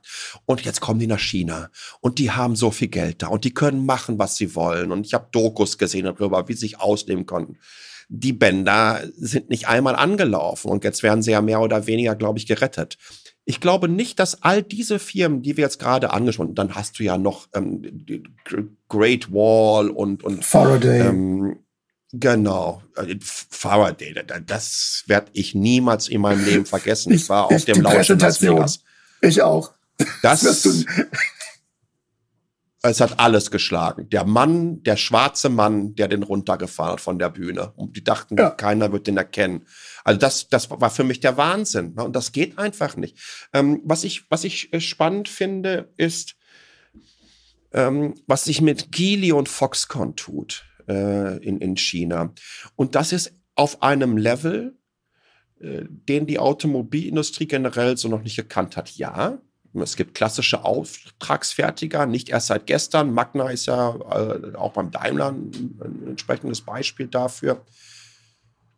Und jetzt kommen die nach China. Und die haben so viel Geld da. Und die können machen, was sie wollen. Und ich habe Dokus gesehen darüber, wie sie sich ausnehmen konnten die Bänder sind nicht einmal angelaufen und jetzt werden sie ja mehr oder weniger, glaube ich, gerettet. Ich glaube nicht, dass all diese Firmen, die wir jetzt gerade angesprochen haben, dann hast du ja noch ähm, Great Wall und, und Faraday. Ähm, genau, äh, Faraday, das werde ich niemals in meinem Leben vergessen. Ich, war auf dem Laut Las Vegas. Ich auch. Das, es hat alles geschlagen. Der Mann, der schwarze Mann, der den runtergefahren hat von der Bühne. Und die dachten, ja. keiner wird den erkennen. Also das, das war für mich der Wahnsinn. Ne? Und das geht einfach nicht. Ähm, was ich, was ich äh, spannend finde, ist, ähm, was sich mit Geely und Foxconn tut äh, in, in China. Und das ist auf einem Level, äh, den die Automobilindustrie generell so noch nicht gekannt hat. Ja, es gibt klassische Auftragsfertiger, nicht erst seit gestern. Magna ist ja äh, auch beim Daimler ein, ein, entsprechendes Beispiel dafür.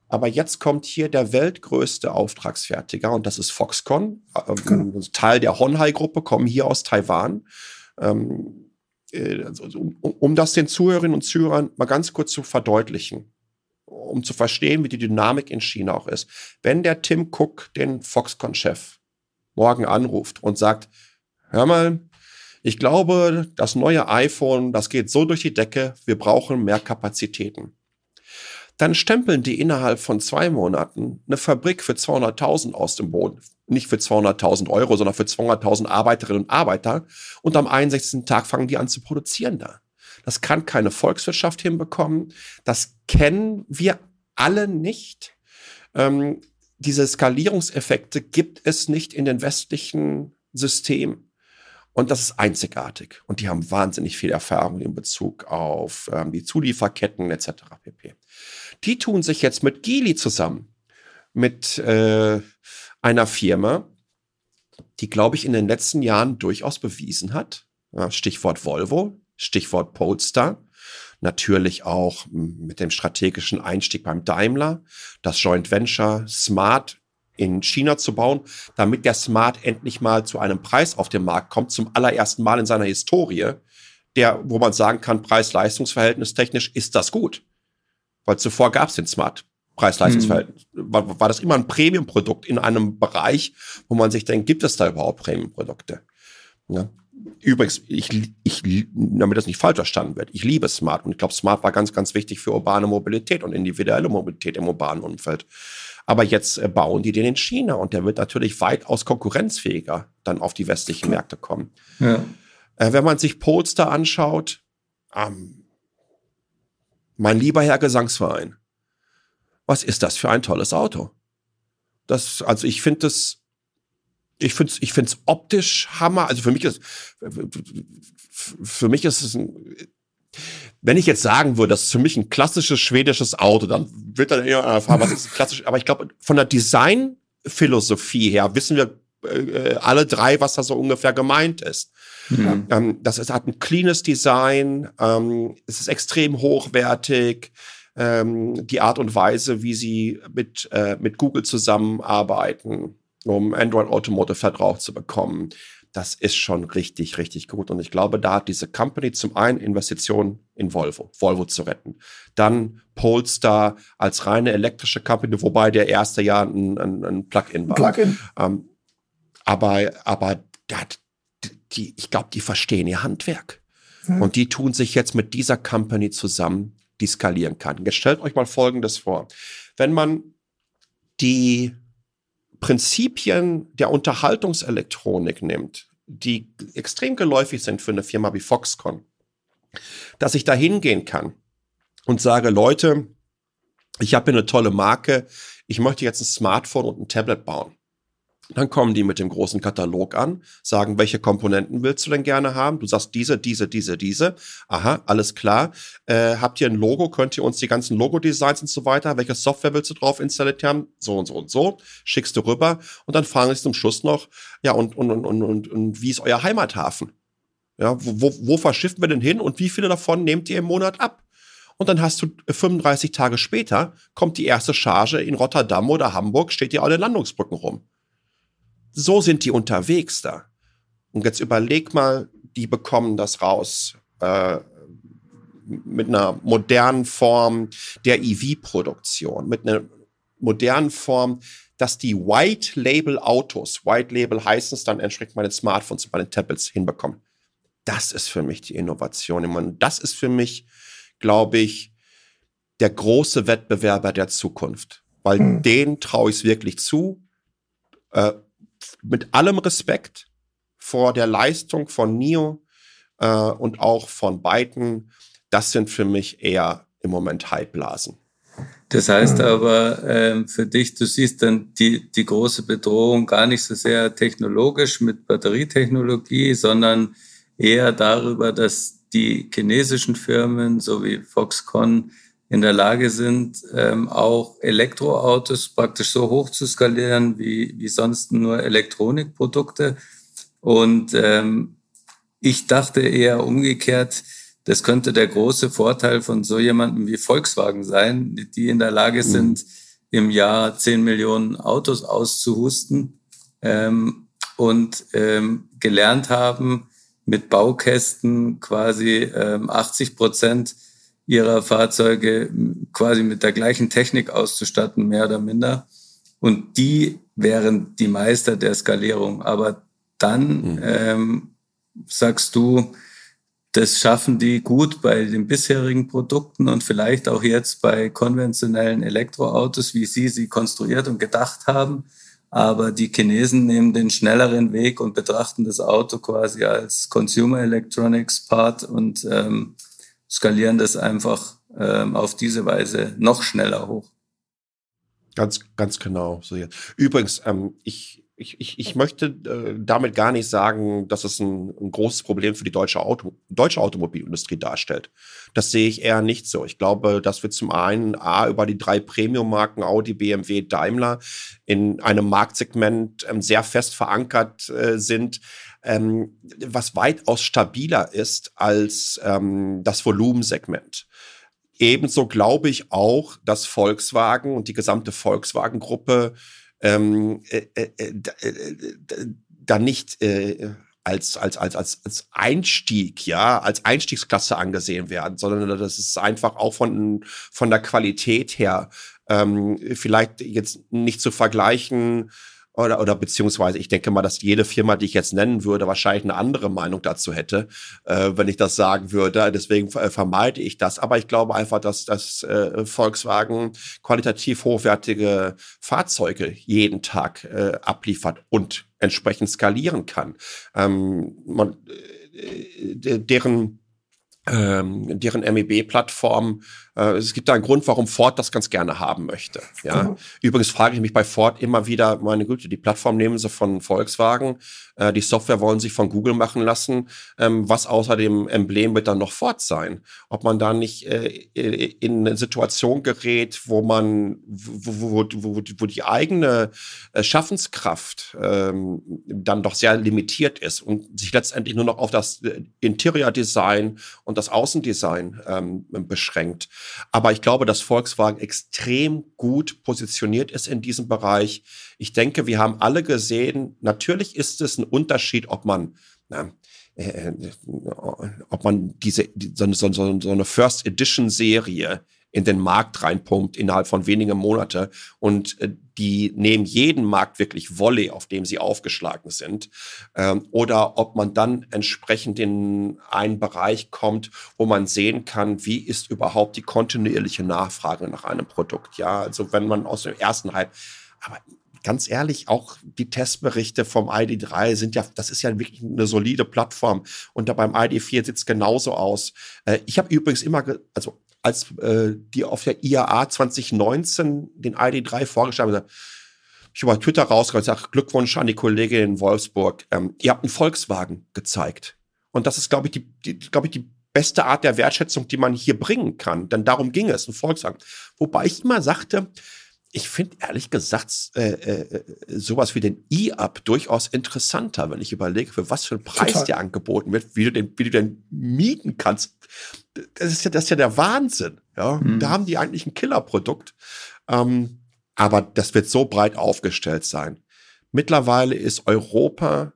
Aber jetzt kommt hier der weltgrößte Auftragsfertiger und das ist Foxconn. Ähm, Teil der Honhai-Gruppe, kommen hier aus Taiwan. Ähm, äh, also, um, um das den Zuhörerinnen und Zuhörern mal ganz kurz zu verdeutlichen, um zu verstehen, wie die Dynamik in China auch ist. Wenn der Tim Cook den Foxconn-Chef morgen anruft und sagt, hör mal, ich glaube, das neue iPhone, das geht so durch die Decke, wir brauchen mehr Kapazitäten. Dann stempeln die innerhalb von zwei Monaten eine Fabrik für 200.000 aus dem Boden. Nicht für 200.000 Euro, sondern für 200.000 Arbeiterinnen und Arbeiter. Und am 61. Tag fangen die an zu produzieren da. Das kann keine Volkswirtschaft hinbekommen. Das kennen wir alle nicht. Ähm, diese Skalierungseffekte gibt es nicht in den westlichen Systemen. Und das ist einzigartig. Und die haben wahnsinnig viel Erfahrung in Bezug auf ähm, die Zulieferketten etc. pp. Die tun sich jetzt mit Geely zusammen, mit äh, einer Firma, die, glaube ich, in den letzten Jahren durchaus bewiesen hat, ja, Stichwort Volvo, Stichwort Polestar, natürlich auch mit dem strategischen Einstieg beim Daimler, das Joint Venture Smart in China zu bauen, damit der Smart endlich mal zu einem Preis auf den Markt kommt, zum allerersten Mal in seiner Historie, der, wo man sagen kann, Preis-Leistungs-Verhältnis technisch ist das gut. Weil zuvor gab es den Smart Preis-Leistungsverhältnis. Mhm. War, war das immer ein Premium-Produkt in einem Bereich, wo man sich denkt, gibt es da überhaupt Premium-Produkte? Ja. Übrigens, ich, ich, damit das nicht falsch verstanden wird, ich liebe Smart und ich glaube, Smart war ganz, ganz wichtig für urbane Mobilität und individuelle Mobilität im urbanen Umfeld. Aber jetzt äh, bauen die den in China und der wird natürlich weitaus konkurrenzfähiger dann auf die westlichen Märkte kommen. Ja. Äh, wenn man sich Polster anschaut, ähm, mein lieber Herr Gesangsverein, was ist das für ein tolles Auto? Das, also ich finde das ich finde es ich find's optisch Hammer. Also für mich ist, für mich ist es ein, wenn ich jetzt sagen würde, das ist für mich ein klassisches schwedisches Auto, dann wird dann eher erfahren, was ist klassisch. Aber ich glaube, von der Designphilosophie her wissen wir äh, alle drei, was da so ungefähr gemeint ist. Mhm. Ähm, das ist, hat ein cleanes Design, ähm, es ist extrem hochwertig, ähm, die Art und Weise, wie sie mit, äh, mit Google zusammenarbeiten um Android Automotive Vertrag zu bekommen. Das ist schon richtig, richtig gut. Und ich glaube, da hat diese Company zum einen Investitionen in Volvo, Volvo zu retten. Dann Polestar als reine elektrische Company, wobei der erste Jahr ein, ein, ein Plug-in war. Plug-in. Ähm, aber, aber die, ich glaube, die verstehen ihr Handwerk. Hm. Und die tun sich jetzt mit dieser Company zusammen, die skalieren kann. Jetzt stellt euch mal Folgendes vor. Wenn man die Prinzipien der Unterhaltungselektronik nimmt, die extrem geläufig sind für eine Firma wie Foxconn, dass ich da hingehen kann und sage, Leute, ich habe hier eine tolle Marke, ich möchte jetzt ein Smartphone und ein Tablet bauen. Dann kommen die mit dem großen Katalog an, sagen, welche Komponenten willst du denn gerne haben? Du sagst diese, diese, diese, diese. Aha, alles klar. Äh, habt ihr ein Logo? Könnt ihr uns die ganzen Logo-Designs und so weiter? Welche Software willst du drauf installiert haben? So und so und so. Schickst du rüber und dann fragen sie zum Schluss noch, ja, und, und, und, und, und, und wie ist euer Heimathafen? Ja, wo, wo, verschiffen wir denn hin und wie viele davon nehmt ihr im Monat ab? Und dann hast du 35 Tage später, kommt die erste Charge in Rotterdam oder Hamburg, steht ihr den Landungsbrücken rum so sind die unterwegs da. Und jetzt überleg mal, die bekommen das raus äh, mit einer modernen Form der EV-Produktion, mit einer modernen Form, dass die White Label Autos, White Label heißen es dann entsprechend meine Smartphones und meine Tablets hinbekommen. Das ist für mich die Innovation. Und das ist für mich, glaube ich, der große Wettbewerber der Zukunft. Weil mhm. den traue ich es wirklich zu, äh, mit allem Respekt vor der Leistung von Nio äh, und auch von beiden, das sind für mich eher im Moment Hypeblasen. Das heißt aber ähm, für dich, du siehst dann die, die große Bedrohung gar nicht so sehr technologisch mit Batterietechnologie, sondern eher darüber, dass die chinesischen Firmen, so wie Foxconn, in der Lage sind, ähm, auch Elektroautos praktisch so hoch zu skalieren wie, wie sonst nur Elektronikprodukte. Und ähm, ich dachte eher umgekehrt, das könnte der große Vorteil von so jemandem wie Volkswagen sein, die in der Lage mhm. sind, im Jahr 10 Millionen Autos auszuhusten ähm, und ähm, gelernt haben, mit Baukästen quasi ähm, 80 Prozent ihrer Fahrzeuge quasi mit der gleichen Technik auszustatten, mehr oder minder. Und die wären die Meister der Skalierung. Aber dann mhm. ähm, sagst du, das schaffen die gut bei den bisherigen Produkten und vielleicht auch jetzt bei konventionellen Elektroautos, wie sie sie konstruiert und gedacht haben. Aber die Chinesen nehmen den schnelleren Weg und betrachten das Auto quasi als Consumer Electronics Part und ähm, skalieren das einfach ähm, auf diese Weise noch schneller hoch. Ganz, ganz genau. So, ja. Übrigens, ähm, ich ich, ich, ich möchte äh, damit gar nicht sagen, dass es ein, ein großes Problem für die deutsche, Auto, deutsche Automobilindustrie darstellt. Das sehe ich eher nicht so. Ich glaube, dass wir zum einen A über die drei Premium-Marken Audi, BMW, Daimler in einem Marktsegment ähm, sehr fest verankert äh, sind, ähm, was weitaus stabiler ist als ähm, das Volumensegment. Ebenso glaube ich auch, dass Volkswagen und die gesamte Volkswagen-Gruppe ähm, äh, äh, äh, äh dann nicht äh, als, als, als, als, als Einstieg, ja, als Einstiegsklasse angesehen werden, sondern das ist einfach auch von, von der Qualität her ähm, vielleicht jetzt nicht zu vergleichen oder, oder beziehungsweise ich denke mal, dass jede Firma, die ich jetzt nennen würde, wahrscheinlich eine andere Meinung dazu hätte, äh, wenn ich das sagen würde. Deswegen äh, vermeide ich das. Aber ich glaube einfach, dass das äh, Volkswagen qualitativ hochwertige Fahrzeuge jeden Tag äh, abliefert und entsprechend skalieren kann. Ähm, man, äh, deren ähm, deren MEB-Plattform. Äh, es gibt da einen Grund, warum Ford das ganz gerne haben möchte. Ja. Mhm. Übrigens frage ich mich bei Ford immer wieder, meine Güte, die Plattform nehmen sie von Volkswagen, äh, die Software wollen sie von Google machen lassen. Ähm, was außer dem Emblem wird dann noch Ford sein? Ob man da nicht äh, in eine Situation gerät, wo man, wo, wo, wo, wo die eigene äh, Schaffenskraft ähm, dann doch sehr limitiert ist und sich letztendlich nur noch auf das äh, Interior Design und das Außendesign ähm, beschränkt. Aber ich glaube, dass Volkswagen extrem gut positioniert ist in diesem Bereich. Ich denke, wir haben alle gesehen, natürlich ist es ein Unterschied, ob man na, äh, äh ob man diese so, so, so eine First Edition Serie in den Markt reinpumpt innerhalb von wenigen Monate und äh, die nehmen jeden Markt wirklich Wolle, auf dem sie aufgeschlagen sind. Ähm, oder ob man dann entsprechend in einen Bereich kommt, wo man sehen kann, wie ist überhaupt die kontinuierliche Nachfrage nach einem Produkt. Ja, also wenn man aus dem ersten Hype, aber ganz ehrlich, auch die Testberichte vom ID3 sind ja, das ist ja wirklich eine solide Plattform. Und da beim ID4 sieht es genauso aus. Äh, ich habe übrigens immer, also als äh, die auf der IAA 2019 den ID3 vorgestellt haben, ich habe Twitter rausgekommen und gesagt, Glückwunsch an die Kollegin in Wolfsburg. Ähm, ihr habt einen Volkswagen gezeigt. Und das ist, glaube ich, die, die glaube ich, die beste Art der Wertschätzung, die man hier bringen kann. Denn darum ging es, ein Volkswagen. Wobei ich immer sagte, ich finde ehrlich gesagt äh, äh, sowas wie den E-Up durchaus interessanter, wenn ich überlege, für was für einen Preis Total. der angeboten wird, wie du den, wie du den mieten kannst. Das ist ja, das ist ja der Wahnsinn. Ja, mhm. da haben die eigentlich ein Killerprodukt. Ähm, aber das wird so breit aufgestellt sein. Mittlerweile ist Europa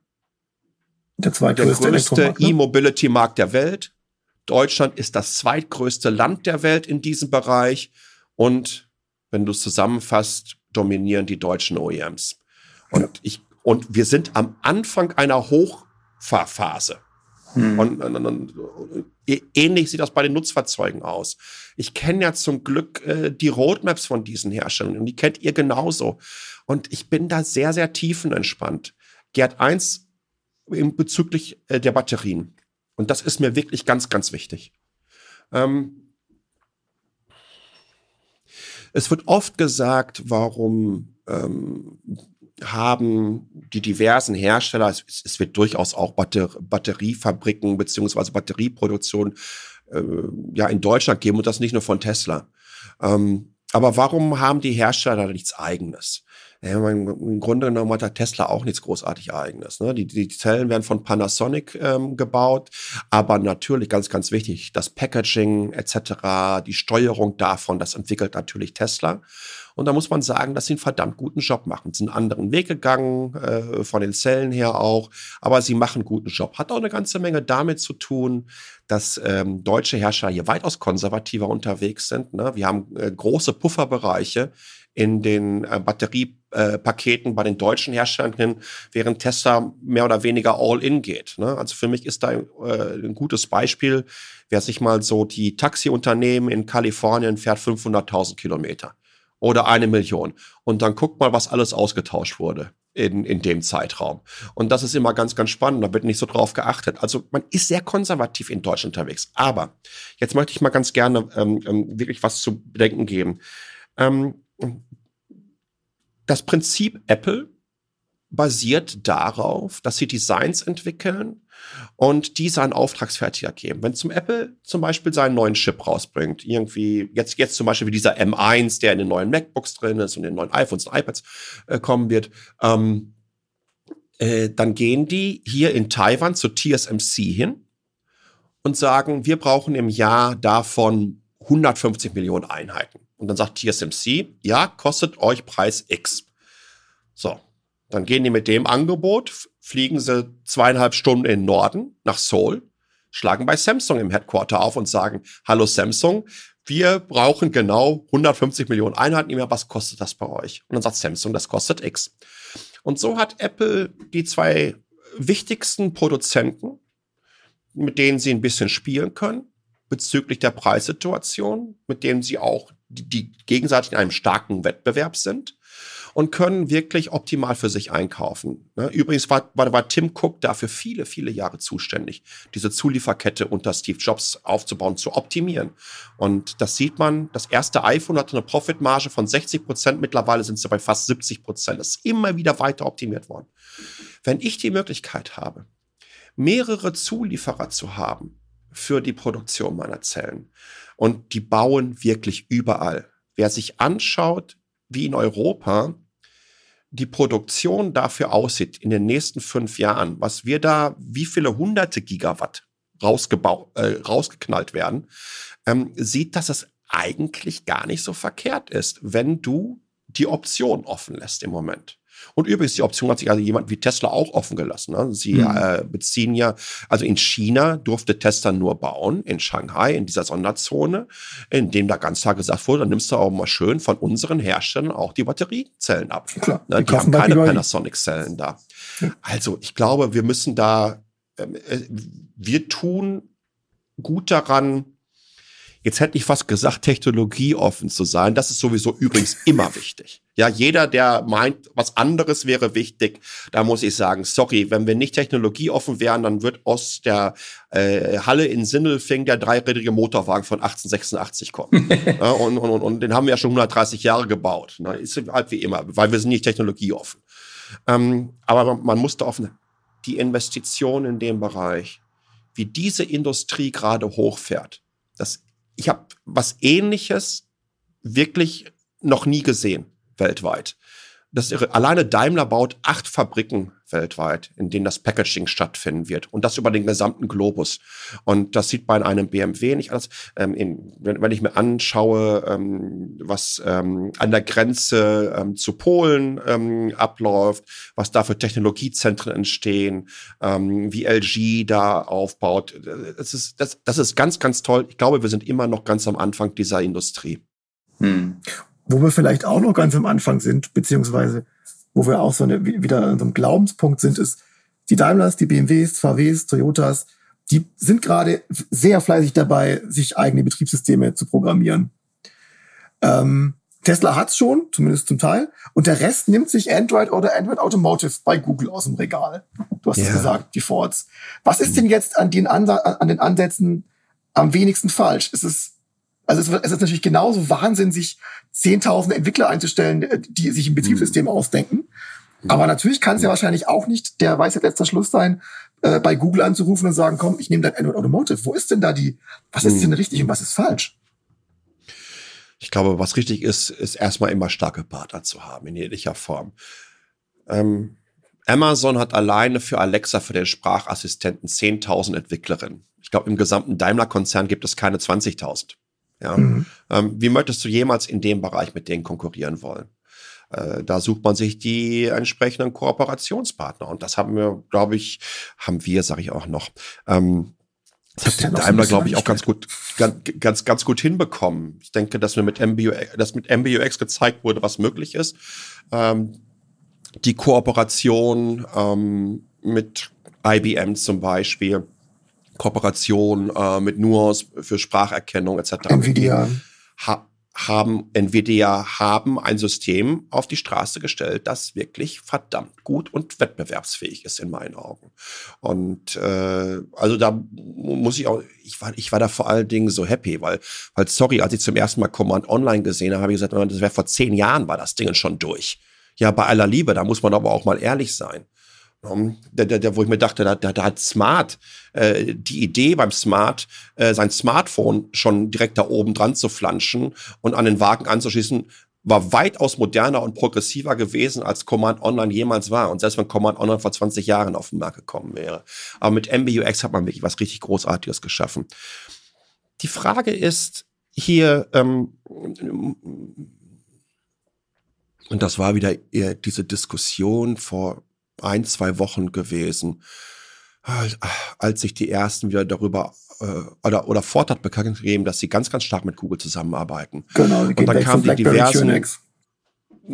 der, der größte? E-Mobility-Markt der Welt. Deutschland ist das zweitgrößte Land der Welt in diesem Bereich. Und wenn du es zusammenfasst, dominieren die deutschen OEMs. Und ich, und wir sind am Anfang einer Hochfahrphase. Hm. Und, und, und, und, ähnlich sieht das bei den Nutzfahrzeugen aus. Ich kenne ja zum Glück äh, die Roadmaps von diesen Herstellern und die kennt ihr genauso. Und ich bin da sehr, sehr tiefenentspannt. Gerd eins bezüglich äh, der Batterien. Und das ist mir wirklich ganz, ganz wichtig. Ähm, es wird oft gesagt, warum ähm, haben die diversen Hersteller, es, es wird durchaus auch Batter Batteriefabriken beziehungsweise Batterieproduktion äh, ja in Deutschland geben und das nicht nur von Tesla. Ähm, aber warum haben die Hersteller nichts Eigenes? Ja, Im Grunde genommen hat der Tesla auch nichts großartig Eigenes. Ne? Die, die Zellen werden von Panasonic ähm, gebaut, aber natürlich ganz, ganz wichtig, das Packaging etc., die Steuerung davon, das entwickelt natürlich Tesla. Und da muss man sagen, dass sie einen verdammt guten Job machen. Sie sind einen anderen Weg gegangen, äh, von den Zellen her auch, aber sie machen einen guten Job. Hat auch eine ganze Menge damit zu tun, dass ähm, deutsche Hersteller hier weitaus konservativer unterwegs sind. Ne? Wir haben äh, große Pufferbereiche in den äh, Batteriepaketen bei den deutschen Herstellern drin, während Tesla mehr oder weniger all-in geht. Ne? Also für mich ist da äh, ein gutes Beispiel, wer sich mal so die Taxiunternehmen in Kalifornien fährt 500.000 Kilometer oder eine Million und dann guckt mal, was alles ausgetauscht wurde in, in dem Zeitraum. Und das ist immer ganz, ganz spannend. Da wird nicht so drauf geachtet. Also man ist sehr konservativ in Deutschland unterwegs. Aber jetzt möchte ich mal ganz gerne ähm, ähm wirklich was zu bedenken geben. Ähm, das Prinzip Apple basiert darauf, dass sie Designs entwickeln und diese an Auftragsfertiger geben. Wenn zum Apple zum Beispiel seinen neuen Chip rausbringt, irgendwie jetzt jetzt zum Beispiel wie dieser M1, der in den neuen MacBooks drin ist und in den neuen iPhones und iPads äh, kommen wird, ähm, äh, dann gehen die hier in Taiwan zu TSMC hin und sagen, wir brauchen im Jahr davon 150 Millionen Einheiten. Und dann sagt TSMC, ja, kostet euch Preis X. So, dann gehen die mit dem Angebot, fliegen sie zweieinhalb Stunden in den Norden nach Seoul, schlagen bei Samsung im Headquarter auf und sagen, hallo Samsung, wir brauchen genau 150 Millionen Einheiten im Jahr, was kostet das bei euch? Und dann sagt Samsung, das kostet X. Und so hat Apple die zwei wichtigsten Produzenten, mit denen sie ein bisschen spielen können, bezüglich der Preissituation, mit denen sie auch die, die gegenseitig in einem starken Wettbewerb sind und können wirklich optimal für sich einkaufen. Ne? Übrigens war, war, war Tim Cook dafür viele, viele Jahre zuständig, diese Zulieferkette unter Steve Jobs aufzubauen, zu optimieren. Und das sieht man, das erste iPhone hatte eine Profitmarge von 60 Prozent, mittlerweile sind sie bei fast 70 Prozent. Das ist immer wieder weiter optimiert worden. Wenn ich die Möglichkeit habe, mehrere Zulieferer zu haben für die Produktion meiner Zellen, und die bauen wirklich überall. Wer sich anschaut, wie in Europa die Produktion dafür aussieht in den nächsten fünf Jahren, was wir da, wie viele hunderte Gigawatt rausgebaut, äh, rausgeknallt werden, ähm, sieht, dass es eigentlich gar nicht so verkehrt ist, wenn du die Option offen lässt im Moment. Und übrigens, die Option hat sich also jemand wie Tesla auch offen gelassen. Ne? Sie mhm. äh, beziehen ja, also in China durfte Tesla nur bauen, in Shanghai, in dieser Sonderzone, in dem da ganz klar gesagt wurde, dann nimmst du auch mal schön von unseren Herstellern auch die Batteriezellen ab. Klar, ne? Die, haben keine Panasonic-Zellen da. Also ich glaube, wir müssen da, ähm, äh, wir tun gut daran, Jetzt hätte ich fast gesagt, technologieoffen zu sein. Das ist sowieso übrigens immer wichtig. Ja, jeder, der meint, was anderes wäre wichtig, da muss ich sagen, sorry, wenn wir nicht technologieoffen wären, dann wird aus der äh, Halle in Sindelfing der dreirädrige Motorwagen von 1886 kommen. ja, und, und, und den haben wir ja schon 130 Jahre gebaut. Ne? Ist halt wie immer, weil wir sind nicht technologieoffen. Ähm, aber man musste offen, die Investition in dem Bereich, wie diese Industrie gerade hochfährt, das ich habe was ähnliches wirklich noch nie gesehen weltweit. Das irre. Alleine Daimler baut acht Fabriken weltweit, in denen das Packaging stattfinden wird. Und das über den gesamten Globus. Und das sieht bei einem BMW nicht anders. Ähm, in, wenn, wenn, ich mir anschaue, ähm, was ähm, an der Grenze ähm, zu Polen ähm, abläuft, was da für Technologiezentren entstehen, ähm, wie LG da aufbaut, das ist, das, das ist ganz, ganz toll. Ich glaube, wir sind immer noch ganz am Anfang dieser Industrie. Hm. Wo wir vielleicht auch noch ganz am Anfang sind, beziehungsweise wo wir auch so eine, wieder an so einem Glaubenspunkt sind, ist, die Daimlers, die BMWs, VWs, Toyotas, die sind gerade sehr fleißig dabei, sich eigene Betriebssysteme zu programmieren. Ähm, Tesla hat's schon, zumindest zum Teil, und der Rest nimmt sich Android oder Android Automotive bei Google aus dem Regal. Du hast es yeah. gesagt, die Fords. Was ist denn jetzt an den, Ansa an den Ansätzen am wenigsten falsch? Ist es also es, es ist natürlich genauso Wahnsinn, sich zehntausende Entwickler einzustellen, äh, die sich ein Betriebssystem mhm. ausdenken. Aber natürlich kann es ja wahrscheinlich auch nicht der weiße letzter Schluss sein, äh, bei Google anzurufen und sagen, komm, ich nehme dein Android Automotive. Wo ist denn da die, was ist denn mhm. richtig und was ist falsch? Ich glaube, was richtig ist, ist erstmal immer starke Partner zu haben, in jeglicher Form. Ähm, Amazon hat alleine für Alexa, für den Sprachassistenten 10.000 Entwicklerinnen. Ich glaube, im gesamten Daimler-Konzern gibt es keine 20.000. Ja? Mhm. Ähm, wie möchtest du jemals in dem Bereich mit denen konkurrieren wollen? Äh, da sucht man sich die entsprechenden Kooperationspartner. Und das haben wir, glaube ich, haben wir, sage ich auch noch. Ähm, Das hat ja Daimler, glaube ich, auch ganz gut, ganz, ganz, ganz gut hinbekommen. Ich denke, dass wir mit MBUX, dass mit MBUX gezeigt wurde, was möglich ist. Ähm, die Kooperation ähm, mit IBM zum Beispiel, Kooperation äh, mit Nuance für Spracherkennung etc. Nvidia. Ha haben Nvidia haben ein System auf die Straße gestellt, das wirklich verdammt gut und wettbewerbsfähig ist in meinen Augen. Und äh, also da muss ich auch, ich war, ich war da vor allen Dingen so happy, weil, weil sorry, als ich zum ersten Mal Command Online gesehen habe, habe ich gesagt, das wäre vor zehn Jahren war das Ding schon durch. Ja, bei aller Liebe, da muss man aber auch mal ehrlich sein. Der, der, wo ich mir dachte, da, da, da hat Smart äh, die Idee beim Smart, äh, sein Smartphone schon direkt da oben dran zu flanschen und an den Wagen anzuschließen, war weitaus moderner und progressiver gewesen, als Command Online jemals war. Und selbst wenn Command Online vor 20 Jahren auf den Markt gekommen wäre. Aber mit MBUX hat man wirklich was richtig Großartiges geschaffen. Die Frage ist hier, ähm, und das war wieder eher diese Diskussion vor ein, zwei Wochen gewesen, als sich die ersten wieder darüber äh, oder, oder Ford hat bekannt gegeben, dass sie ganz, ganz stark mit Google zusammenarbeiten. Genau, und dann kamen die diversen. QNX.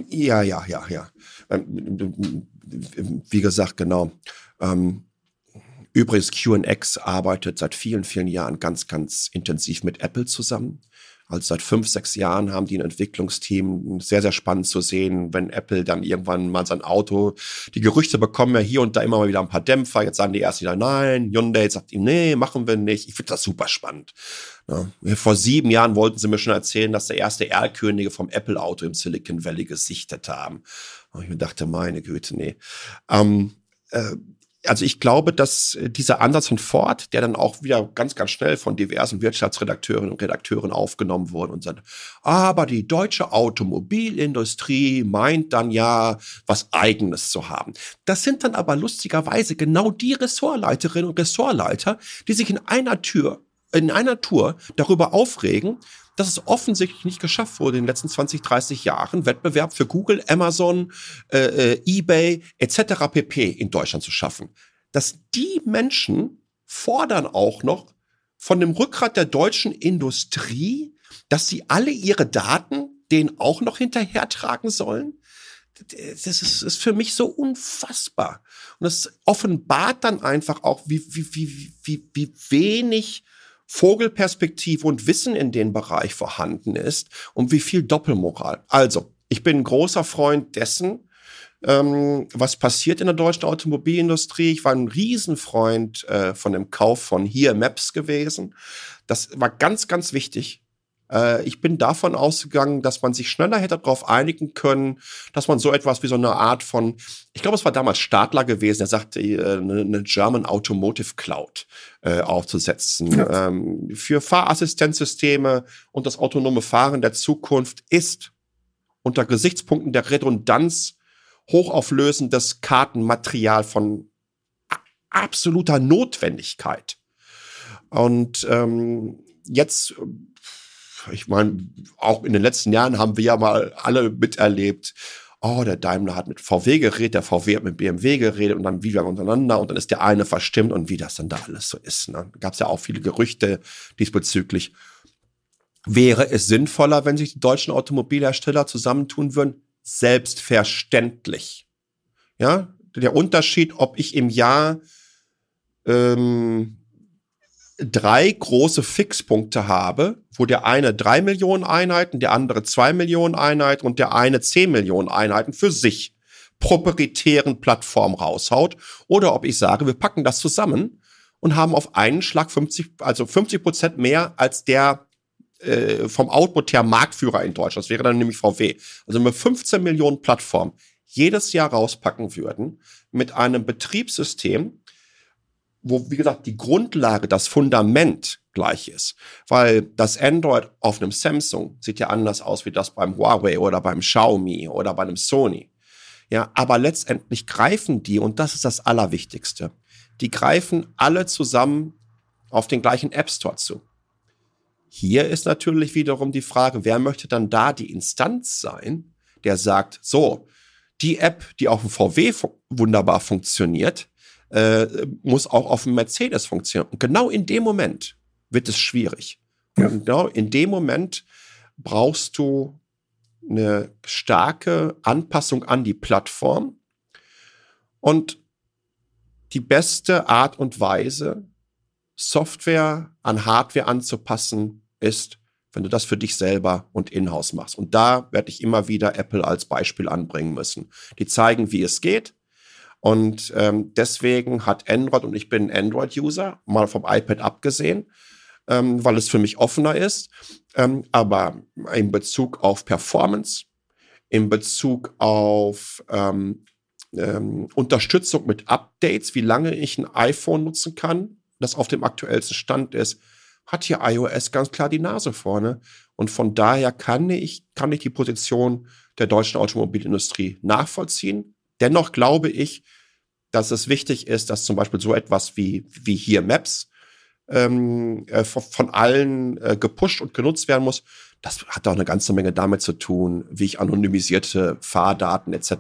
Ja, ja, ja, ja. Ähm, wie gesagt, genau. Ähm, übrigens, QNX arbeitet seit vielen, vielen Jahren ganz, ganz intensiv mit Apple zusammen. Also seit fünf, sechs Jahren haben die ein Entwicklungsteam. Sehr, sehr spannend zu sehen, wenn Apple dann irgendwann mal sein Auto, die Gerüchte bekommen ja hier und da immer mal wieder ein paar Dämpfer. Jetzt sagen die erst wieder nein. Hyundai sagt ihm, nee, machen wir nicht. Ich finde das super spannend. Ja. Vor sieben Jahren wollten sie mir schon erzählen, dass der erste Erlkönige vom Apple-Auto im Silicon Valley gesichtet haben. Und ich dachte, meine Güte, nee. Ähm, äh, also ich glaube, dass äh, dieser Ansatz von Ford, der dann auch wieder ganz, ganz schnell von diversen Wirtschaftsredakteurinnen und Redakteuren aufgenommen wurde und sagt, aber die deutsche Automobilindustrie meint dann ja, was eigenes zu haben. Das sind dann aber lustigerweise genau die Ressortleiterinnen und Ressortleiter, die sich in einer Tür, in einer Tour darüber aufregen, dass es offensichtlich nicht geschafft wurde in den letzten 20, 30 Jahren, Wettbewerb für Google, Amazon, äh, äh eBay etc. pp. in Deutschland zu schaffen. Dass die Menschen fordern auch noch von dem Rückgrat der deutschen Industrie, dass sie alle ihre Daten denen auch noch hinterhertragen sollen. Das ist, ist für mich so unfassbar. Und das offenbart dann einfach auch, wie, wie, wie, wie, wie wenig Vogelperspektive und Wissen in dem Bereich vorhanden ist und wie viel Doppelmoral. Also, ich bin ein großer Freund dessen, ähm, was passiert in der deutschen Automobilindustrie. Ich war ein Riesenfreund äh, von dem Kauf von Here Maps gewesen. Das war ganz, ganz wichtig. Äh, ich bin davon ausgegangen, dass man sich schneller hätte darauf einigen können, dass man so etwas wie so eine Art von, ich glaube, es war damals Stadler gewesen, der sagte, äh, eine, eine German Automotive Cloud äh, aufzusetzen. Ja. Ähm, für Fahrassistenzsysteme und das autonome Fahren der Zukunft ist unter Gesichtspunkten der Redundanz hochauflösendes Kartenmaterial von absoluter Notwendigkeit. Und ähm, jetzt ich meine, auch in den letzten Jahren haben wir ja mal alle miterlebt, oh, der Daimler hat mit VW geredet, der VW hat mit BMW geredet und dann wieder untereinander und dann ist der eine verstimmt und wie das dann da alles so ist. Ne? Gab es ja auch viele Gerüchte diesbezüglich. Wäre es sinnvoller, wenn sich die deutschen Automobilhersteller zusammentun würden? Selbstverständlich. Ja, der Unterschied, ob ich im Jahr ähm, drei große Fixpunkte habe, wo der eine drei Millionen Einheiten, der andere zwei Millionen Einheiten und der eine zehn Millionen Einheiten für sich proprietären Plattform raushaut, oder ob ich sage, wir packen das zusammen und haben auf einen Schlag 50, also 50 Prozent mehr als der äh, vom Output her Marktführer in Deutschland. Das wäre dann nämlich VW. Also wenn wir 15 Millionen Plattformen jedes Jahr rauspacken würden mit einem Betriebssystem, wo, wie gesagt, die Grundlage, das Fundament gleich ist. Weil das Android auf einem Samsung sieht ja anders aus wie das beim Huawei oder beim Xiaomi oder bei einem Sony. Ja, aber letztendlich greifen die, und das ist das Allerwichtigste, die greifen alle zusammen auf den gleichen App Store zu. Hier ist natürlich wiederum die Frage, wer möchte dann da die Instanz sein, der sagt, so, die App, die auf dem VW fu wunderbar funktioniert, äh, muss auch auf dem Mercedes funktionieren. Und genau in dem Moment wird es schwierig. Ja. Und genau in dem Moment brauchst du eine starke Anpassung an die Plattform. Und die beste Art und Weise, Software an Hardware anzupassen, ist, wenn du das für dich selber und in-house machst. Und da werde ich immer wieder Apple als Beispiel anbringen müssen. Die zeigen, wie es geht. Und ähm, deswegen hat Android, und ich bin Android-User, mal vom iPad abgesehen, ähm, weil es für mich offener ist, ähm, aber in Bezug auf Performance, in Bezug auf ähm, ähm, Unterstützung mit Updates, wie lange ich ein iPhone nutzen kann, das auf dem aktuellsten Stand ist, hat hier iOS ganz klar die Nase vorne. Und von daher kann ich, kann ich die Position der deutschen Automobilindustrie nachvollziehen. Dennoch glaube ich, dass es wichtig ist, dass zum Beispiel so etwas wie, wie hier Maps ähm, äh, von allen äh, gepusht und genutzt werden muss. Das hat auch eine ganze Menge damit zu tun, wie ich anonymisierte Fahrdaten etc.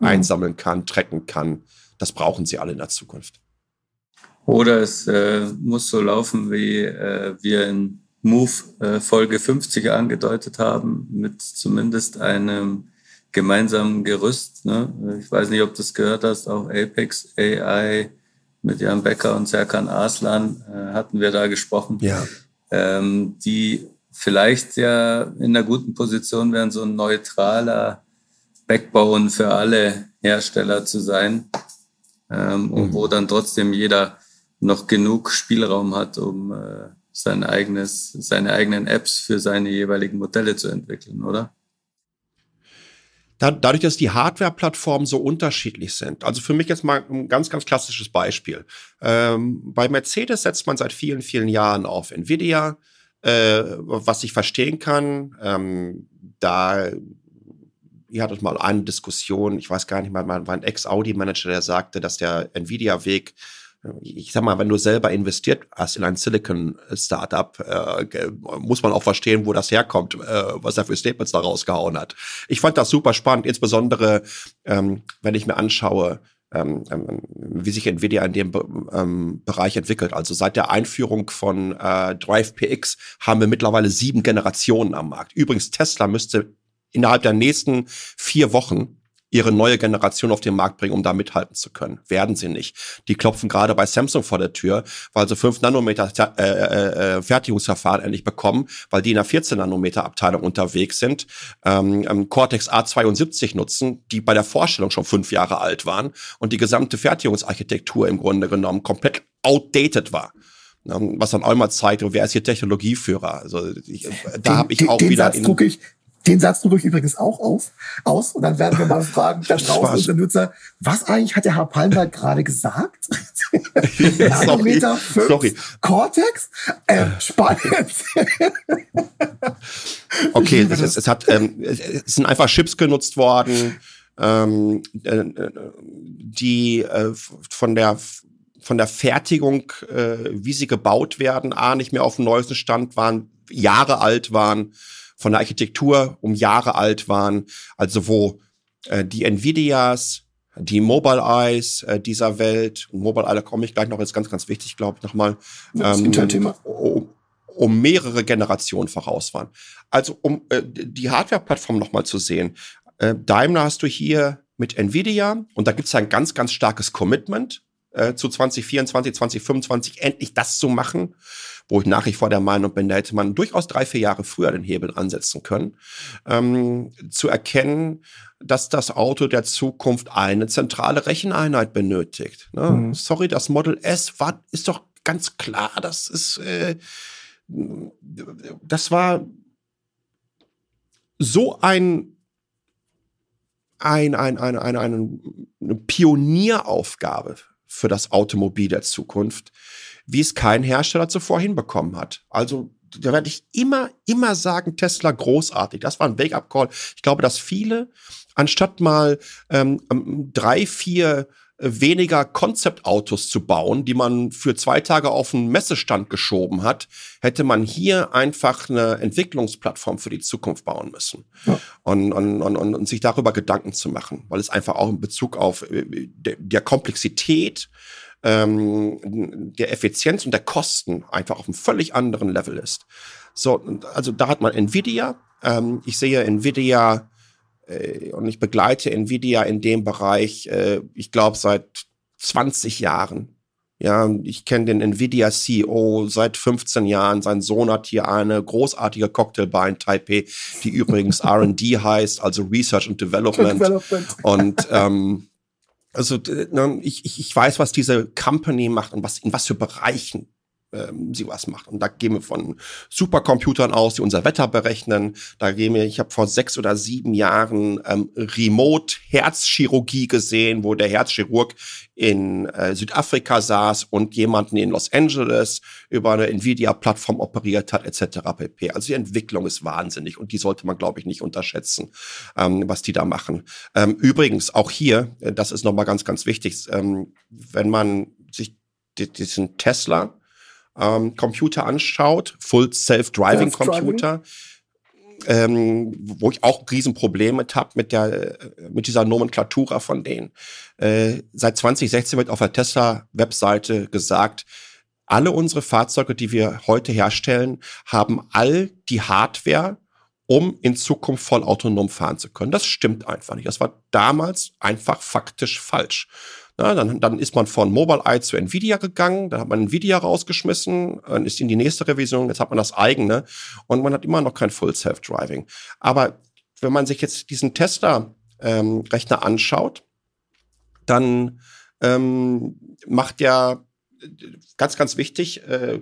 Mhm. einsammeln kann, tracken kann. Das brauchen sie alle in der Zukunft. Oder es äh, muss so laufen, wie äh, wir in Move äh, Folge 50 angedeutet haben, mit zumindest einem gemeinsamen Gerüst. Ne? Ich weiß nicht, ob du das gehört hast, auch Apex AI mit Jan Becker und Serkan Aslan äh, hatten wir da gesprochen, ja. ähm, die vielleicht ja in einer guten Position wären, so ein neutraler Backbone für alle Hersteller zu sein, ähm, und mhm. wo dann trotzdem jeder noch genug Spielraum hat, um äh, sein eigenes, seine eigenen Apps für seine jeweiligen Modelle zu entwickeln, oder? Dadurch, dass die Hardware-Plattformen so unterschiedlich sind. Also für mich jetzt mal ein ganz, ganz klassisches Beispiel. Ähm, bei Mercedes setzt man seit vielen, vielen Jahren auf Nvidia, äh, was ich verstehen kann. Ähm, da ihr hattet mal eine Diskussion, ich weiß gar nicht mal, war ein Ex-Audi-Manager, der sagte, dass der Nvidia-Weg ich sag mal, wenn du selber investiert hast in ein Silicon-Startup, äh, muss man auch verstehen, wo das herkommt, äh, was er für Statements da rausgehauen hat. Ich fand das super spannend, insbesondere ähm, wenn ich mir anschaue, ähm, ähm, wie sich Nvidia in dem ähm, Bereich entwickelt. Also seit der Einführung von äh, Drive PX haben wir mittlerweile sieben Generationen am Markt. Übrigens, Tesla müsste innerhalb der nächsten vier Wochen ihre neue Generation auf den Markt bringen, um da mithalten zu können. Werden sie nicht. Die klopfen gerade bei Samsung vor der Tür, weil sie 5 Nanometer äh, äh, äh, Fertigungsverfahren endlich bekommen, weil die in der 14 Nanometer Abteilung unterwegs sind, ähm, ähm, Cortex A72 nutzen, die bei der Vorstellung schon fünf Jahre alt waren und die gesamte Fertigungsarchitektur im Grunde genommen komplett outdated war ähm, was dann auch mal zeigt, wer ist hier Technologieführer. Also ich, da habe ich auch den wieder. Satz in, ich, den Satz drücke ich übrigens auch auf, aus. Und dann werden wir mal fragen, da draußen unsere Nutzer, was eigentlich hat der Herr Palmer gerade gesagt? Nanometer 5, sorry. Cortex? Äh, spannend. okay, das ist, es, hat, ähm, es sind einfach Chips genutzt worden, ähm, äh, die äh, von der von der Fertigung, äh, wie sie gebaut werden, A, nicht mehr auf dem neuesten Stand waren, Jahre alt waren von der Architektur um Jahre alt waren, also wo äh, die Nvidias, die Mobile Eyes äh, dieser Welt, und Mobile Eye, da komme ich gleich noch, ist ganz, ganz wichtig, glaube ich, nochmal, ähm, um, um mehrere Generationen voraus waren. Also um äh, die Hardware-Plattform nochmal zu sehen, äh, Daimler hast du hier mit Nvidia und da gibt es ein ganz, ganz starkes Commitment äh, zu 2024, 2025 endlich das zu machen wo ich nach wie vor der Meinung bin, da hätte man durchaus drei, vier Jahre früher den Hebel ansetzen können, ähm, zu erkennen, dass das Auto der Zukunft eine zentrale Recheneinheit benötigt. Ne? Mhm. Sorry, das Model S war, ist doch ganz klar, das ist, äh, das war so ein ein, ein, ein, ein, eine Pionieraufgabe für das Automobil der Zukunft, wie es kein Hersteller zuvor hinbekommen hat. Also da werde ich immer, immer sagen, Tesla großartig. Das war ein Wake-up-Call. Ich glaube, dass viele, anstatt mal ähm, ähm drei, vier weniger Konzeptautos zu bauen, die man für zwei Tage auf einen Messestand geschoben hat, hätte man hier einfach eine Entwicklungsplattform für die Zukunft bauen müssen. Ja. Und, und, und, und, sich darüber Gedanken zu machen, weil es einfach auch in Bezug auf äh, der, der Komplexität, ähm, der Effizienz und der Kosten einfach auf einem völlig anderen Level ist. So, also da hat man Nvidia. Ähm, ich sehe Nvidia äh, und ich begleite Nvidia in dem Bereich, äh, ich glaube, seit 20 Jahren. Ja, ich kenne den Nvidia CEO seit 15 Jahren. Sein Sohn hat hier eine großartige Cocktailbar in Taipei, die übrigens R&D heißt, also Research and Development. Development. Und ähm, also ne, ich, ich weiß, was diese Company macht und was in was für Bereichen ähm, sie was macht. Und da gehen wir von Supercomputern aus, die unser Wetter berechnen. Da gehen wir, ich habe vor sechs oder sieben Jahren ähm, Remote-Herzchirurgie gesehen, wo der Herzchirurg in äh, Südafrika saß und jemanden in Los Angeles über eine Nvidia-Plattform operiert hat, etc. pp. Also die Entwicklung ist wahnsinnig und die sollte man, glaube ich, nicht unterschätzen, ähm, was die da machen. Ähm, übrigens, auch hier, äh, das ist nochmal ganz, ganz wichtig, ähm, wenn man sich diesen Tesla ähm, Computer anschaut, Full Self-Driving Computer, ähm, wo ich auch Riesenprobleme habe mit der mit dieser Nomenklatura von denen. Äh, seit 2016 wird auf der Tesla-Webseite gesagt, alle unsere Fahrzeuge, die wir heute herstellen, haben all die Hardware, um in Zukunft voll autonom fahren zu können. Das stimmt einfach nicht. Das war damals einfach faktisch falsch. Na, dann, dann ist man von Mobileye zu Nvidia gegangen, dann hat man Nvidia rausgeschmissen, dann ist in die nächste Revision, jetzt hat man das eigene und man hat immer noch kein Full Self-Driving. Aber wenn man sich jetzt diesen Tesla-Rechner ähm, anschaut, dann ähm, macht ja ganz, ganz wichtig, äh,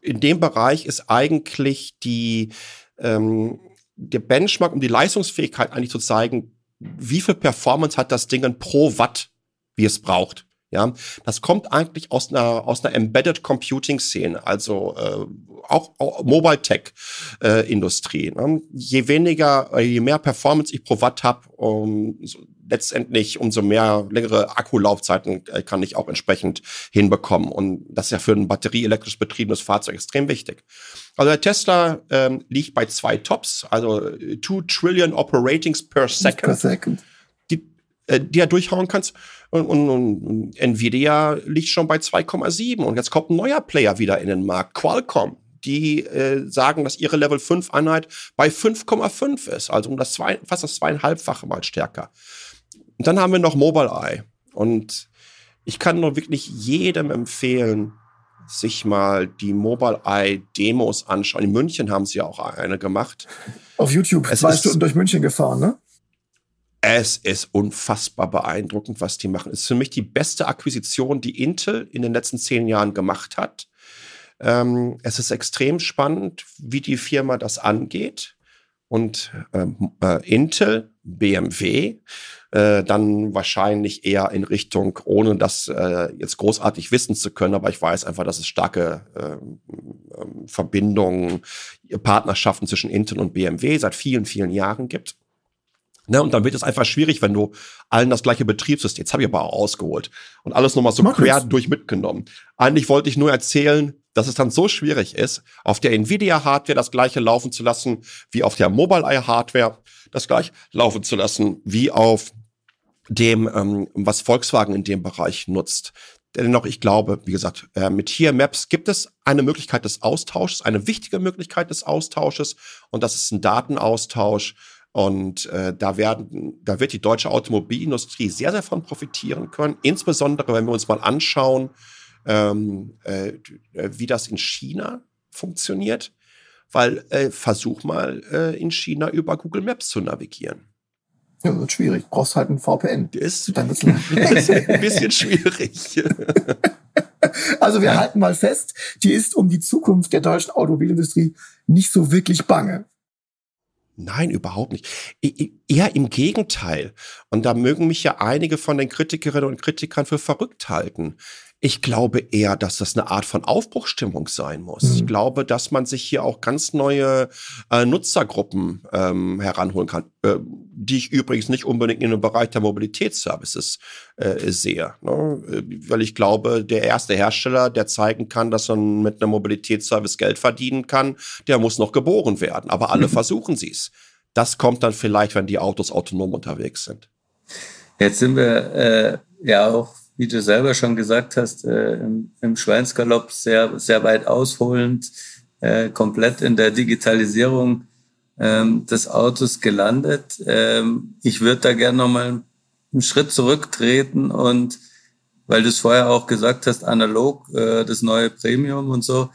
in dem Bereich ist eigentlich die, ähm, der Benchmark, um die Leistungsfähigkeit eigentlich zu zeigen, wie viel Performance hat das Ding pro Watt wie es braucht. Ja, das kommt eigentlich aus einer aus einer Embedded Computing Szene, also äh, auch, auch Mobile Tech äh, Industrie. Ne? Je weniger, je mehr Performance ich pro Watt habe, um, so, letztendlich umso mehr längere Akkulaufzeiten äh, kann ich auch entsprechend hinbekommen. Und das ist ja für ein batterieelektrisch betriebenes Fahrzeug extrem wichtig. Also der Tesla ähm, liegt bei zwei Tops, also 2 Trillion Operatings per Second. Per second. Die, äh, die er durchhauen kannst. Und, und, und Nvidia liegt schon bei 2,7 und jetzt kommt ein neuer Player wieder in den Markt, Qualcomm. Die äh, sagen, dass ihre Level 5 Einheit bei 5,5 ist, also um das zwei, fast das zweieinhalbfache mal stärker. Und dann haben wir noch Mobileye. Und ich kann nur wirklich jedem empfehlen, sich mal die Mobileye-Demos anschauen. In München haben sie ja auch eine gemacht. Auf YouTube, es zwei Stunden durch München gefahren, ne? Es ist unfassbar beeindruckend, was die machen. Es ist für mich die beste Akquisition, die Intel in den letzten zehn Jahren gemacht hat. Ähm, es ist extrem spannend, wie die Firma das angeht. Und ähm, äh, Intel, BMW, äh, dann wahrscheinlich eher in Richtung, ohne das äh, jetzt großartig wissen zu können, aber ich weiß einfach, dass es starke ähm, ähm Verbindungen, Partnerschaften zwischen Intel und BMW seit vielen, vielen Jahren gibt. Ne, und dann wird es einfach schwierig, wenn du allen das gleiche Betriebssystem, jetzt habe ich aber auch ausgeholt und alles nochmal so Mach quer es. durch mitgenommen. Eigentlich wollte ich nur erzählen, dass es dann so schwierig ist, auf der Nvidia-Hardware das gleiche laufen zu lassen, wie auf der Mobileye-Hardware das gleiche laufen zu lassen, wie auf dem, ähm, was Volkswagen in dem Bereich nutzt. Dennoch, ich glaube, wie gesagt, äh, mit Here Maps gibt es eine Möglichkeit des Austausches, eine wichtige Möglichkeit des Austausches und das ist ein Datenaustausch und äh, da werden, da wird die deutsche Automobilindustrie sehr, sehr von profitieren können. Insbesondere, wenn wir uns mal anschauen, ähm, äh, wie das in China funktioniert. Weil äh, versuch mal äh, in China über Google Maps zu navigieren. Ja, wird schwierig. Brauchst halt ein VPN. Ist, Dann ist, ein bisschen schwierig. Also wir halten mal fest, die ist um die Zukunft der deutschen Automobilindustrie nicht so wirklich bange. Nein, überhaupt nicht. Eher im Gegenteil. Und da mögen mich ja einige von den Kritikerinnen und Kritikern für verrückt halten. Ich glaube eher, dass das eine Art von Aufbruchstimmung sein muss. Mhm. Ich glaube, dass man sich hier auch ganz neue äh, Nutzergruppen ähm, heranholen kann, äh, die ich übrigens nicht unbedingt in dem Bereich der Mobilitätsservices äh, sehe. Ne? Weil ich glaube, der erste Hersteller, der zeigen kann, dass man mit einem Mobilitätsservice Geld verdienen kann, der muss noch geboren werden. Aber alle mhm. versuchen sie es. Das kommt dann vielleicht, wenn die Autos autonom unterwegs sind. Jetzt sind wir äh, ja auch wie du selber schon gesagt hast, äh, im, im Schweinsgalopp sehr, sehr weit ausholend, äh, komplett in der Digitalisierung ähm, des Autos gelandet. Ähm, ich würde da gerne nochmal einen Schritt zurücktreten und weil du es vorher auch gesagt hast, analog, äh, das neue Premium und so.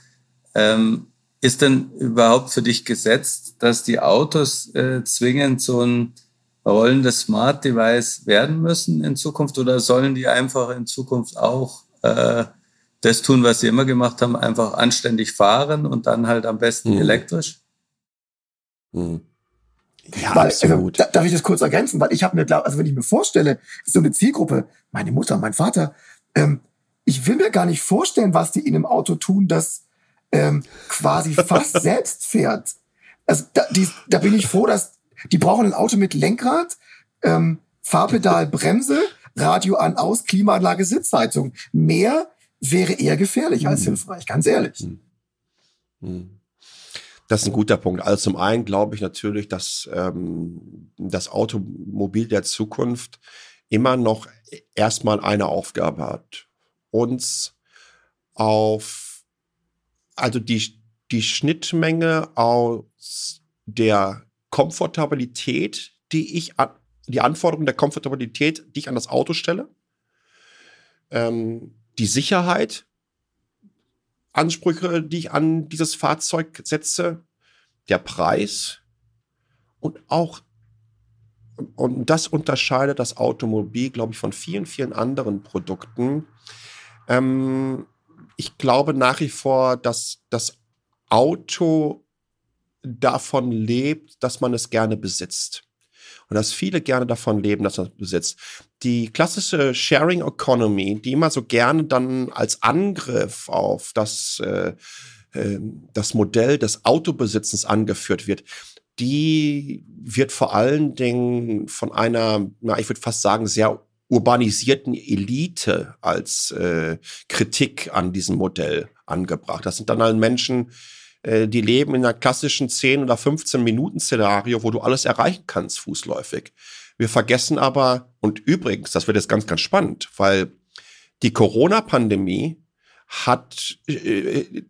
Ähm, ist denn überhaupt für dich gesetzt, dass die Autos äh, zwingend so ein rollendes Smart Device werden müssen in Zukunft oder sollen die einfach in Zukunft auch äh, das tun, was sie immer gemacht haben, einfach anständig fahren und dann halt am besten mhm. elektrisch? Mhm. Ja, weil, absolut. Also, darf ich das kurz ergänzen? Weil ich habe mir, also wenn ich mir vorstelle, so eine Zielgruppe, meine Mutter, mein Vater, ähm, ich will mir gar nicht vorstellen, was die in einem Auto tun, das ähm, quasi fast selbst fährt. Also da, die, da bin ich froh, dass die brauchen ein Auto mit Lenkrad, ähm, Fahrpedal, Bremse, Radio an, aus, Klimaanlage, Sitzheizung. Mehr wäre eher gefährlich als hm. hilfreich, ganz ehrlich. Hm. Hm. Das ist ein guter Punkt. Also zum einen glaube ich natürlich, dass ähm, das Automobil der Zukunft immer noch erstmal eine Aufgabe hat. Uns auf, also die, die Schnittmenge aus der Komfortabilität, die ich an, die Anforderungen der Komfortabilität, die ich an das Auto stelle, ähm, die Sicherheit, Ansprüche, die ich an dieses Fahrzeug setze, der Preis und auch und das unterscheidet das Automobil, glaube ich, von vielen, vielen anderen Produkten. Ähm, ich glaube nach wie vor, dass das Auto davon lebt, dass man es gerne besitzt. Und dass viele gerne davon leben, dass man es besitzt. Die klassische Sharing Economy, die immer so gerne dann als Angriff auf das, äh, äh, das Modell des Autobesitzens angeführt wird, die wird vor allen Dingen von einer, na, ich würde fast sagen, sehr urbanisierten Elite als äh, Kritik an diesem Modell angebracht. Das sind dann halt Menschen, die leben in einer klassischen 10 oder 15 Minuten Szenario, wo du alles erreichen kannst, fußläufig. Wir vergessen aber, und übrigens, das wird jetzt ganz, ganz spannend, weil die Corona-Pandemie hat, äh, äh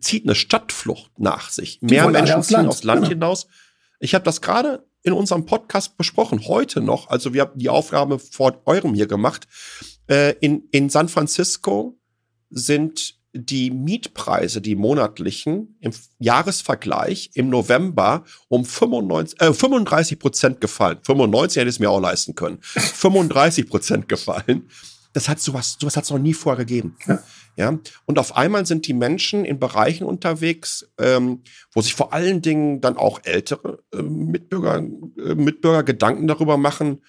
zieht eine Stadtflucht nach sich. Die Mehr Menschen ziehen Land. aufs Land genau. hinaus. Ich habe das gerade in unserem Podcast besprochen, heute noch. Also wir haben die Aufgabe vor eurem hier gemacht. Äh, in, in San Francisco sind die Mietpreise, die monatlichen, im Jahresvergleich im November um 95, äh, 35 Prozent gefallen. 95 hätte ich es mir auch leisten können. 35 Prozent gefallen. Das hat sowas, sowas hat es noch nie vorher gegeben. Ja. ja. Und auf einmal sind die Menschen in Bereichen unterwegs, ähm, wo sich vor allen Dingen dann auch ältere äh, Mitbürger, äh, Mitbürger Gedanken darüber machen,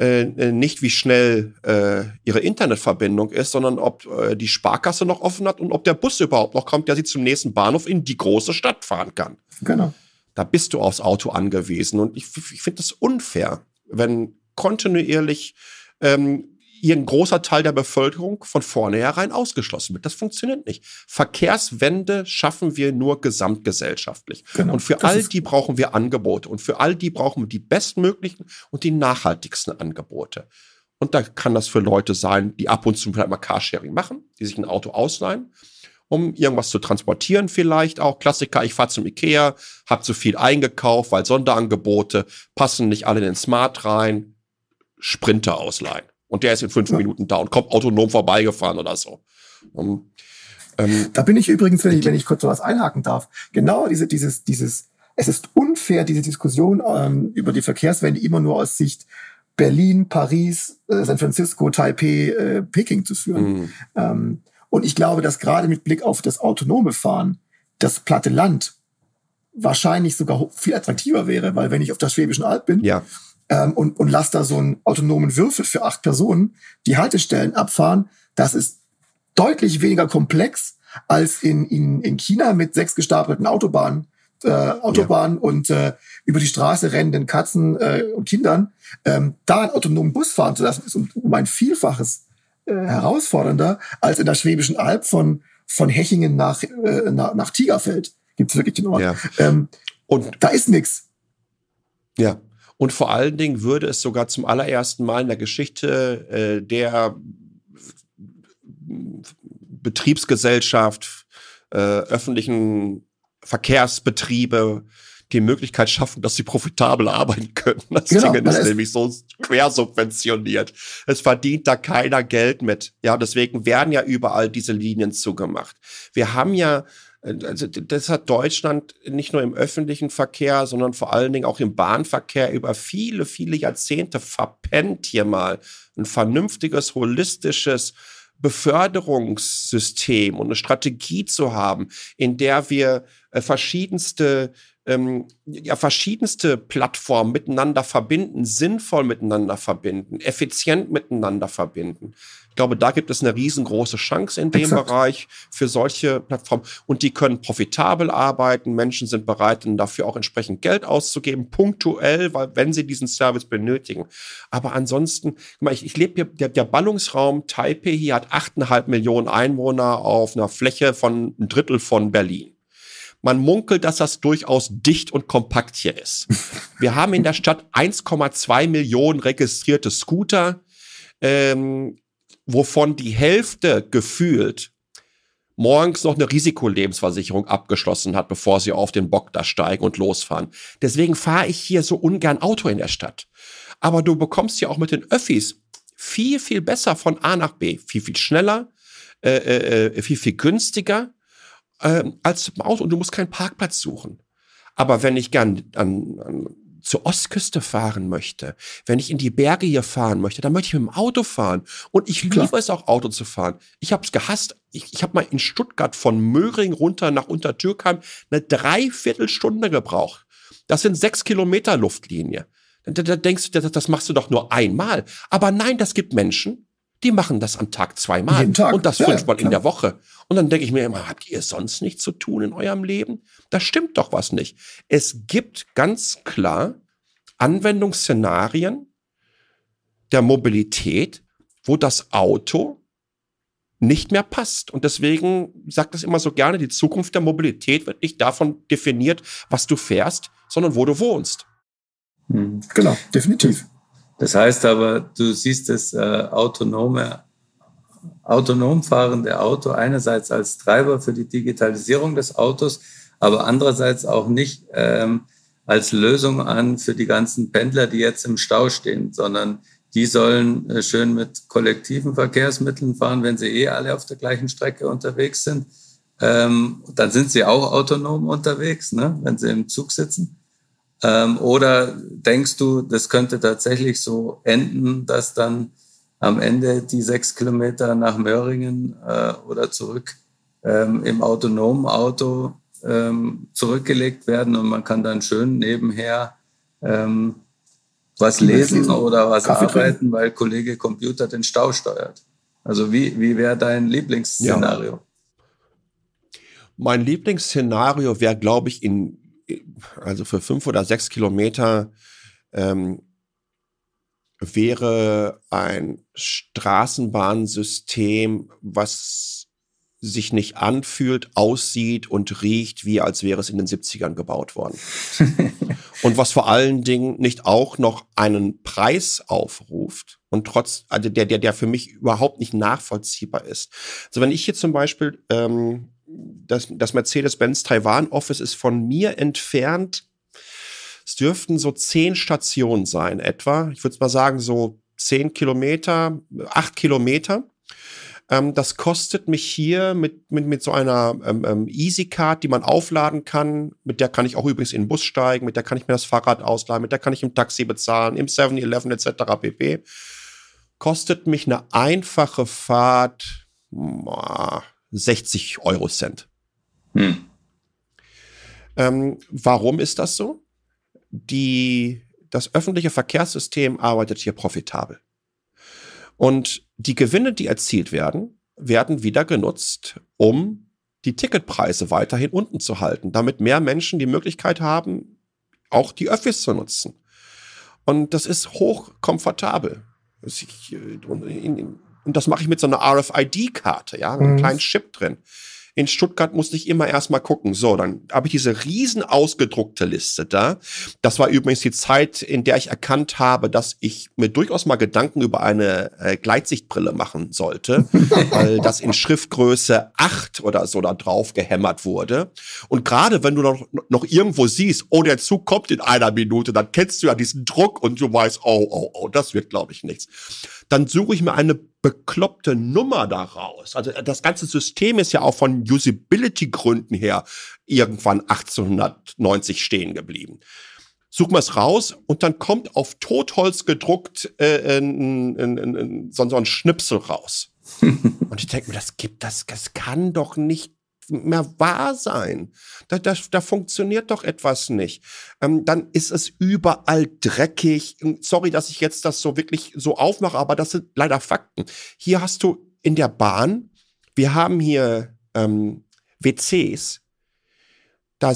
äh, äh, nicht wie schnell äh, ihre Internetverbindung ist, sondern ob äh, die Sparkasse noch offen hat und ob der Bus überhaupt noch kommt, der sie zum nächsten Bahnhof in die große Stadt fahren kann. Genau. Da bist du aufs Auto angewiesen. Und ich, ich finde das unfair, wenn kontinuierlich ähm, ein großer Teil der Bevölkerung von vornherein ausgeschlossen wird. Das funktioniert nicht. Verkehrswende schaffen wir nur gesamtgesellschaftlich. Genau, und für all die brauchen wir Angebote. Und für all die brauchen wir die bestmöglichen und die nachhaltigsten Angebote. Und da kann das für Leute sein, die ab und zu vielleicht mal Carsharing machen, die sich ein Auto ausleihen, um irgendwas zu transportieren vielleicht auch. Klassiker, ich fahre zum Ikea, habe zu viel eingekauft, weil Sonderangebote passen nicht alle in den Smart rein. Sprinter ausleihen und der ist in fünf ja. Minuten da und kommt autonom vorbeigefahren oder so. Um, ähm, da bin ich übrigens, wenn ich, wenn ich kurz sowas einhaken darf, genau diese, dieses, dieses, es ist unfair, diese Diskussion ähm, über die Verkehrswende immer nur aus Sicht Berlin, Paris, äh, San Francisco, Taipei, äh, Peking zu führen. Mhm. Ähm, und ich glaube, dass gerade mit Blick auf das autonome Fahren das platte Land wahrscheinlich sogar viel attraktiver wäre, weil wenn ich auf der Schwäbischen Alb bin, ja ähm, und, und lass da so einen autonomen Würfel für acht Personen die Haltestellen abfahren, das ist deutlich weniger komplex als in, in, in China mit sechs gestapelten Autobahnen, äh, Autobahnen ja. und äh, über die Straße rennenden Katzen äh, und Kindern. Ähm, da einen autonomen Bus fahren zu lassen, ist um, um ein Vielfaches äh, herausfordernder als in der Schwäbischen Alb von, von Hechingen nach, äh, nach, nach Tigerfeld. Gibt's wirklich den Ort. Ja. Ähm, und da ist nichts. Ja. Und vor allen Dingen würde es sogar zum allerersten Mal in der Geschichte äh, der Betriebsgesellschaft, äh, öffentlichen Verkehrsbetriebe die Möglichkeit schaffen, dass sie profitabel arbeiten können. Das genau, Ding ist nämlich so quersubventioniert. Es verdient da keiner Geld mit. Ja, deswegen werden ja überall diese Linien zugemacht. Wir haben ja also das hat Deutschland nicht nur im öffentlichen Verkehr, sondern vor allen Dingen auch im Bahnverkehr über viele, viele Jahrzehnte verpennt hier mal ein vernünftiges, holistisches Beförderungssystem und eine Strategie zu haben, in der wir äh, verschiedenste ähm, ja, verschiedenste Plattformen miteinander verbinden, sinnvoll miteinander verbinden, effizient miteinander verbinden. Ich glaube, da gibt es eine riesengroße Chance in dem Exakt. Bereich für solche Plattformen. Und die können profitabel arbeiten. Menschen sind bereit, dafür auch entsprechend Geld auszugeben, punktuell, weil wenn sie diesen Service benötigen. Aber ansonsten, ich, ich lebe hier, der, der Ballungsraum Taipei hier hat 8,5 Millionen Einwohner auf einer Fläche von ein Drittel von Berlin. Man munkelt, dass das durchaus dicht und kompakt hier ist. Wir haben in der Stadt 1,2 Millionen registrierte Scooter, ähm, wovon die Hälfte gefühlt morgens noch eine Risikolebensversicherung abgeschlossen hat, bevor sie auf den Bock da steigen und losfahren. Deswegen fahre ich hier so ungern Auto in der Stadt. Aber du bekommst ja auch mit den Öffis viel, viel besser von A nach B. Viel, viel schneller, äh, äh, äh viel, viel günstiger äh, als im Auto. Und du musst keinen Parkplatz suchen. Aber wenn ich gern an, an zur Ostküste fahren möchte, wenn ich in die Berge hier fahren möchte, dann möchte ich mit dem Auto fahren. Und ich Klar. liebe es auch, Auto zu fahren. Ich habe es gehasst. Ich, ich habe mal in Stuttgart von Möhring runter nach Untertürkheim eine Dreiviertelstunde gebraucht. Das sind sechs Kilometer Luftlinie. Da, da denkst du, das, das machst du doch nur einmal. Aber nein, das gibt Menschen, die machen das am Tag zweimal Tag. und das ja, fünfmal ja, in der Woche. Und dann denke ich mir immer, habt ihr sonst nichts zu tun in eurem Leben? Da stimmt doch was nicht. Es gibt ganz klar Anwendungsszenarien der Mobilität, wo das Auto nicht mehr passt. Und deswegen sagt das immer so gerne, die Zukunft der Mobilität wird nicht davon definiert, was du fährst, sondern wo du wohnst. Hm. Genau, definitiv. Das heißt aber, du siehst das äh, autonome, autonom fahrende Auto einerseits als Treiber für die Digitalisierung des Autos, aber andererseits auch nicht ähm, als Lösung an für die ganzen Pendler, die jetzt im Stau stehen, sondern die sollen äh, schön mit kollektiven Verkehrsmitteln fahren, wenn sie eh alle auf der gleichen Strecke unterwegs sind. Ähm, dann sind sie auch autonom unterwegs, ne, wenn sie im Zug sitzen. Ähm, oder denkst du, das könnte tatsächlich so enden, dass dann am Ende die sechs Kilometer nach Möhringen äh, oder zurück ähm, im autonomen Auto ähm, zurückgelegt werden und man kann dann schön nebenher ähm, was lesen oder was Kaffee arbeiten, trinken. weil Kollege Computer den Stau steuert. Also wie, wie wäre dein Lieblingsszenario? Ja. Mein Lieblingsszenario wäre, glaube ich, in also für fünf oder sechs Kilometer ähm, wäre ein Straßenbahnsystem, was sich nicht anfühlt, aussieht und riecht, wie als wäre es in den 70ern gebaut worden. und was vor allen Dingen nicht auch noch einen Preis aufruft und trotz, also der, der, der für mich überhaupt nicht nachvollziehbar ist. Also wenn ich hier zum Beispiel ähm, das, das Mercedes-Benz Taiwan Office ist von mir entfernt. Es dürften so zehn Stationen sein, etwa. Ich würde mal sagen, so zehn Kilometer, acht Kilometer. Ähm, das kostet mich hier mit, mit, mit so einer ähm, ähm, Easy-Card, die man aufladen kann. Mit der kann ich auch übrigens in den Bus steigen, mit der kann ich mir das Fahrrad ausleihen, mit der kann ich im Taxi bezahlen, im 7-Eleven etc. pp. Kostet mich eine einfache Fahrt 60 Euro Cent. Hm. Ähm, warum ist das so? Die, das öffentliche Verkehrssystem arbeitet hier profitabel. Und die Gewinne, die erzielt werden, werden wieder genutzt, um die Ticketpreise weiterhin unten zu halten, damit mehr Menschen die Möglichkeit haben, auch die Öffis zu nutzen. Und das ist hoch komfortabel. Und das mache ich mit so einer RFID-Karte, ja, mit einem mhm. kleinen Chip drin. In Stuttgart musste ich immer erstmal gucken. So, dann habe ich diese riesen ausgedruckte Liste da. Das war übrigens die Zeit, in der ich erkannt habe, dass ich mir durchaus mal Gedanken über eine äh, Gleitsichtbrille machen sollte, weil das in Schriftgröße 8 oder so da drauf gehämmert wurde. Und gerade wenn du noch, noch irgendwo siehst, oh, der Zug kommt in einer Minute, dann kennst du ja diesen Druck und du weißt, oh, oh, oh, das wird, glaube ich, nichts dann suche ich mir eine bekloppte Nummer daraus. Also das ganze System ist ja auch von Usability-Gründen her irgendwann 1890 stehen geblieben. Suchen wir es raus und dann kommt auf Totholz gedruckt äh, ein, ein, ein, so, so ein Schnipsel raus. und ich denke mir, das gibt das, das kann doch nicht mehr wahr sein. Da, da, da funktioniert doch etwas nicht. Ähm, dann ist es überall dreckig. Sorry, dass ich jetzt das so wirklich so aufmache, aber das sind leider Fakten. Hier hast du in der Bahn, wir haben hier ähm, WCs, da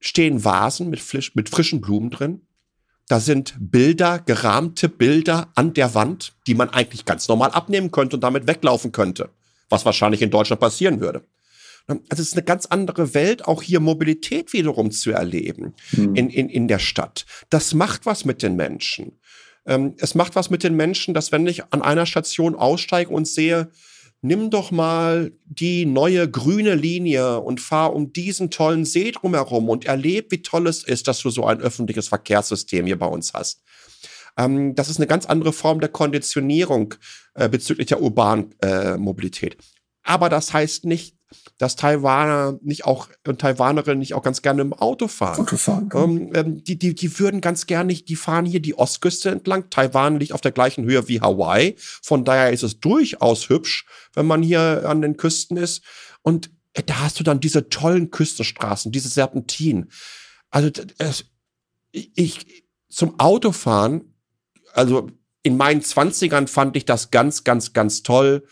stehen Vasen mit, frisch, mit frischen Blumen drin. Da sind Bilder, gerahmte Bilder an der Wand, die man eigentlich ganz normal abnehmen könnte und damit weglaufen könnte. Was wahrscheinlich in Deutschland passieren würde. Also es ist eine ganz andere Welt, auch hier Mobilität wiederum zu erleben mhm. in, in, in der Stadt. Das macht was mit den Menschen. Ähm, es macht was mit den Menschen, dass wenn ich an einer Station aussteige und sehe, nimm doch mal die neue grüne Linie und fahr um diesen tollen See drumherum und erleb, wie toll es ist, dass du so ein öffentliches Verkehrssystem hier bei uns hast. Ähm, das ist eine ganz andere Form der Konditionierung äh, bezüglich der urbanen äh, Mobilität. Aber das heißt nicht, dass Taiwaner nicht auch und Taiwanerinnen nicht auch ganz gerne im Auto fahren. Auto fahren ähm, ähm, die, die, die würden ganz gerne, die fahren hier die Ostküste entlang. Taiwan liegt auf der gleichen Höhe wie Hawaii. Von daher ist es durchaus hübsch, wenn man hier an den Küsten ist. Und äh, da hast du dann diese tollen Küstenstraßen, diese Serpentinen. Also ich zum Autofahren, also in meinen Zwanzigern fand ich das ganz, ganz, ganz toll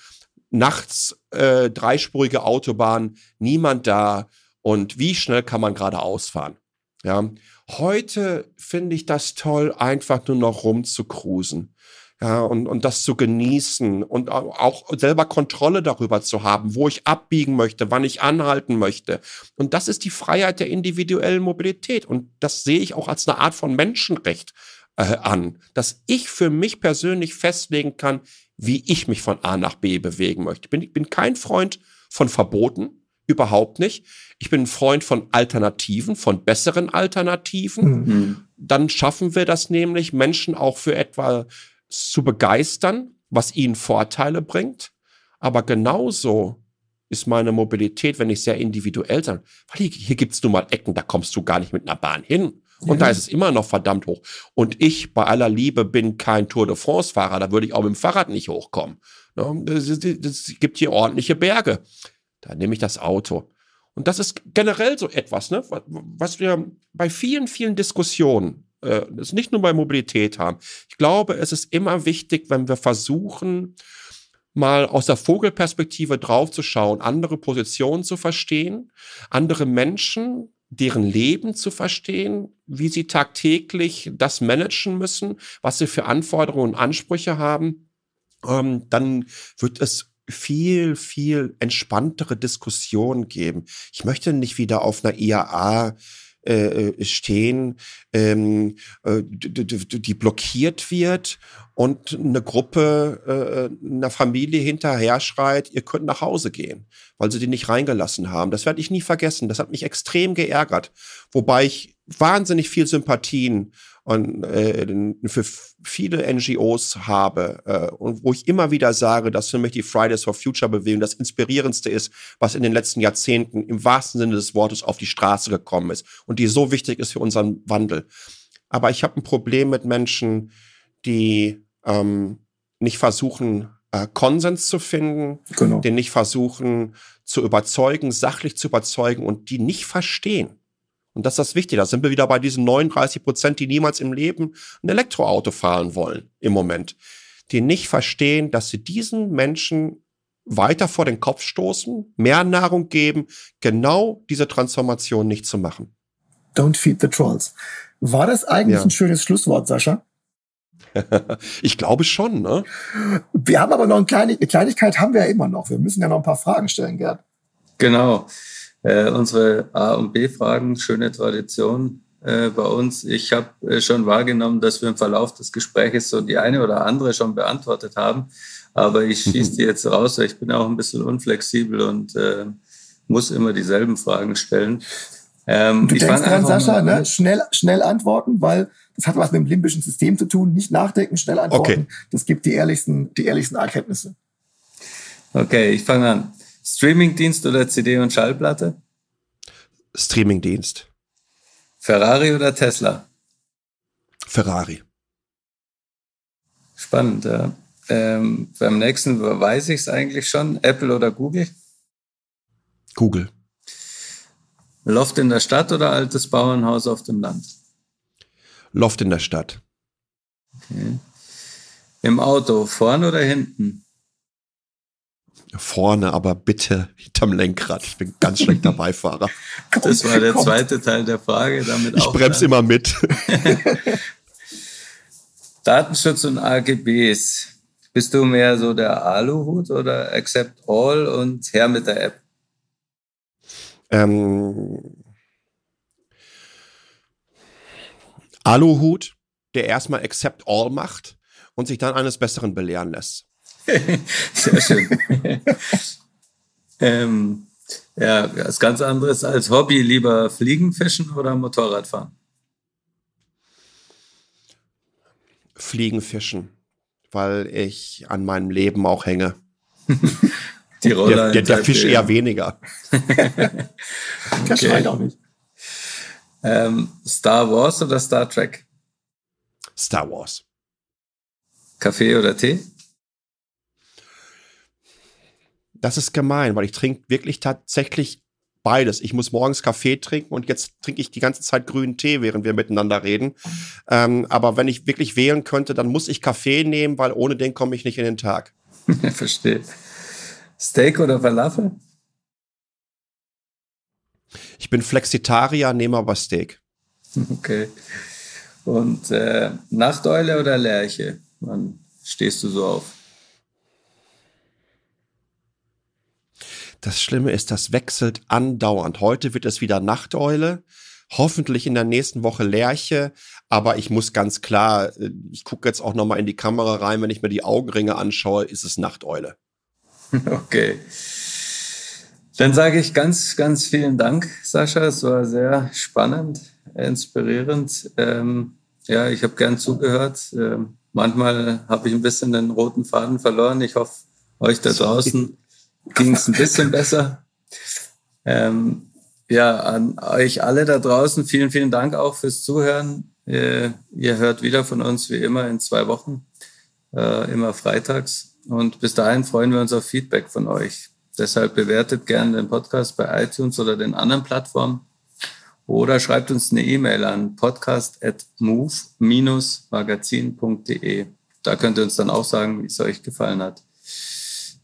nachts äh, dreispurige Autobahn, niemand da und wie schnell kann man geradeaus fahren? Ja, heute finde ich das toll, einfach nur noch rumzukrusen. Ja, und, und das zu genießen und auch selber Kontrolle darüber zu haben, wo ich abbiegen möchte, wann ich anhalten möchte. Und das ist die Freiheit der individuellen Mobilität. Und das sehe ich auch als eine Art von Menschenrecht äh, an, dass ich für mich persönlich festlegen kann, wie ich mich von A nach B bewegen möchte. Ich bin, ich bin kein Freund von Verboten, überhaupt nicht. Ich bin ein Freund von Alternativen, von besseren Alternativen. Mhm. Dann schaffen wir das nämlich, Menschen auch für etwas zu begeistern, was ihnen Vorteile bringt. Aber genauso ist meine Mobilität, wenn ich sehr individuell sage, weil hier, hier gibt's nun mal Ecken, da kommst du gar nicht mit einer Bahn hin. Und ja. da ist es immer noch verdammt hoch. Und ich, bei aller Liebe, bin kein Tour de France-Fahrer. Da würde ich auch mit dem Fahrrad nicht hochkommen. Es gibt hier ordentliche Berge. Da nehme ich das Auto. Und das ist generell so etwas, ne, was wir bei vielen, vielen Diskussionen, äh, das nicht nur bei Mobilität haben. Ich glaube, es ist immer wichtig, wenn wir versuchen, mal aus der Vogelperspektive draufzuschauen, andere Positionen zu verstehen, andere Menschen deren Leben zu verstehen, wie sie tagtäglich das managen müssen, was sie für Anforderungen und Ansprüche haben, ähm, dann wird es viel, viel entspanntere Diskussionen geben. Ich möchte nicht wieder auf einer IAA äh, äh, stehen, ähm, äh, die blockiert wird und eine Gruppe, äh, einer Familie hinterher schreit, ihr könnt nach Hause gehen, weil sie die nicht reingelassen haben. Das werde ich nie vergessen. Das hat mich extrem geärgert. Wobei ich wahnsinnig viel Sympathien und äh, für viele NGOs habe äh, und wo ich immer wieder sage, dass für mich die Fridays for Future Bewegung das inspirierendste ist, was in den letzten Jahrzehnten im wahrsten Sinne des Wortes auf die Straße gekommen ist und die so wichtig ist für unseren Wandel. Aber ich habe ein Problem mit Menschen, die ähm, nicht versuchen, äh, Konsens zu finden, genau. die nicht versuchen zu überzeugen, sachlich zu überzeugen und die nicht verstehen, und das ist das Wichtige. Da sind wir wieder bei diesen 39 Prozent, die niemals im Leben ein Elektroauto fahren wollen im Moment. Die nicht verstehen, dass sie diesen Menschen weiter vor den Kopf stoßen, mehr Nahrung geben, genau diese Transformation nicht zu machen. Don't feed the trolls. War das eigentlich ja. ein schönes Schlusswort, Sascha? ich glaube schon, ne? Wir haben aber noch eine, Kleine, eine Kleinigkeit haben wir ja immer noch. Wir müssen ja noch ein paar Fragen stellen, Gerd. Genau. Äh, unsere A- und B-Fragen, schöne Tradition äh, bei uns. Ich habe äh, schon wahrgenommen, dass wir im Verlauf des Gesprächs so die eine oder andere schon beantwortet haben. Aber ich schieße die jetzt raus. Ich bin auch ein bisschen unflexibel und äh, muss immer dieselben Fragen stellen. Ähm, du denkst dran, Sascha, ne? schnell, schnell antworten, weil das hat was mit dem limbischen System zu tun. Nicht nachdenken, schnell antworten. Okay. Das gibt die ehrlichsten, die ehrlichsten Erkenntnisse. Okay, ich fange an. Streamingdienst oder CD und Schallplatte? Streamingdienst. Ferrari oder Tesla? Ferrari. Spannend, ja. Ähm, beim nächsten weiß ich es eigentlich schon. Apple oder Google? Google. Loft in der Stadt oder altes Bauernhaus auf dem Land? Loft in der Stadt. Okay. Im Auto, vorne oder hinten? Vorne, aber bitte hinterm Lenkrad. Ich bin ganz schlechter Beifahrer. Das war der zweite Teil der Frage. Damit ich bremse immer mit. Datenschutz und AGBs. Bist du mehr so der Aluhut oder Accept All und her mit der App? Ähm, Aluhut, der erstmal Accept All macht und sich dann eines Besseren belehren lässt. Sehr schön. ähm, ja, was ganz anderes als Hobby, lieber Fliegen, Fischen oder Motorradfahren? Fliegen, Fischen, weil ich an meinem Leben auch hänge. Die Roller. Der, der, der Fisch eher weniger. der okay. schreit auch nicht. Ähm, Star Wars oder Star Trek? Star Wars. Kaffee oder Tee? Das ist gemein, weil ich trinke wirklich tatsächlich beides. Ich muss morgens Kaffee trinken und jetzt trinke ich die ganze Zeit grünen Tee, während wir miteinander reden. Ähm, aber wenn ich wirklich wählen könnte, dann muss ich Kaffee nehmen, weil ohne den komme ich nicht in den Tag. Verstehe. Steak oder Falafel? Ich bin Flexitarier, nehme aber Steak. Okay. Und äh, Nachteule oder Lerche? Wann stehst du so auf? Das Schlimme ist, das wechselt andauernd. Heute wird es wieder Nachteule, hoffentlich in der nächsten Woche Lerche, aber ich muss ganz klar, äh, ich gucke jetzt auch noch mal in die Kamera rein, wenn ich mir die Augenringe anschaue, ist es Nachteule. Okay. Dann sage ich ganz, ganz vielen Dank, Sascha. Es war sehr spannend, inspirierend. Ähm, ja, ich habe gern zugehört. Ähm, manchmal habe ich ein bisschen den roten Faden verloren. Ich hoffe, euch da draußen ging es ein bisschen besser. Ähm, ja, an euch alle da draußen vielen, vielen Dank auch fürs Zuhören. Ihr, ihr hört wieder von uns wie immer in zwei Wochen, äh, immer freitags. Und bis dahin freuen wir uns auf Feedback von euch. Deshalb bewertet gerne den Podcast bei iTunes oder den anderen Plattformen oder schreibt uns eine E-Mail an podcast.move-magazin.de. Da könnt ihr uns dann auch sagen, wie es euch gefallen hat.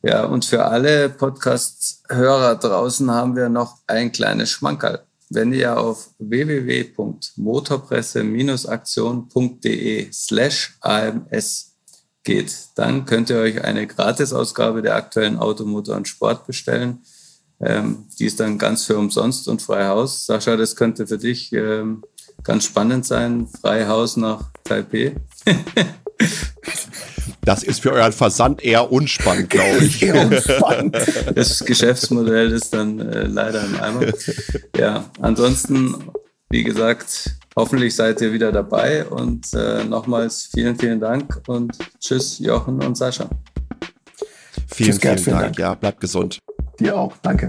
Ja, und für alle Podcast-Hörer draußen haben wir noch ein kleines Schmankerl. Wenn ihr auf www.motorpresse-aktion.de slash AMS geht, dann könnt ihr euch eine Gratisausgabe der aktuellen Automotor und Sport bestellen. Ähm, die ist dann ganz für umsonst und frei Haus. Sascha, das könnte für dich ähm, ganz spannend sein. Frei Haus nach Taipei. Das ist für euren Versand eher unspannend, glaube ich. Das Geschäftsmodell ist dann äh, leider im Eimer. Ja, ansonsten, wie gesagt, hoffentlich seid ihr wieder dabei und äh, nochmals vielen, vielen Dank und tschüss, Jochen und Sascha. Vielen, tschüss, vielen, vielen Dank. Dank. Ja, bleibt gesund. Dir auch. Danke.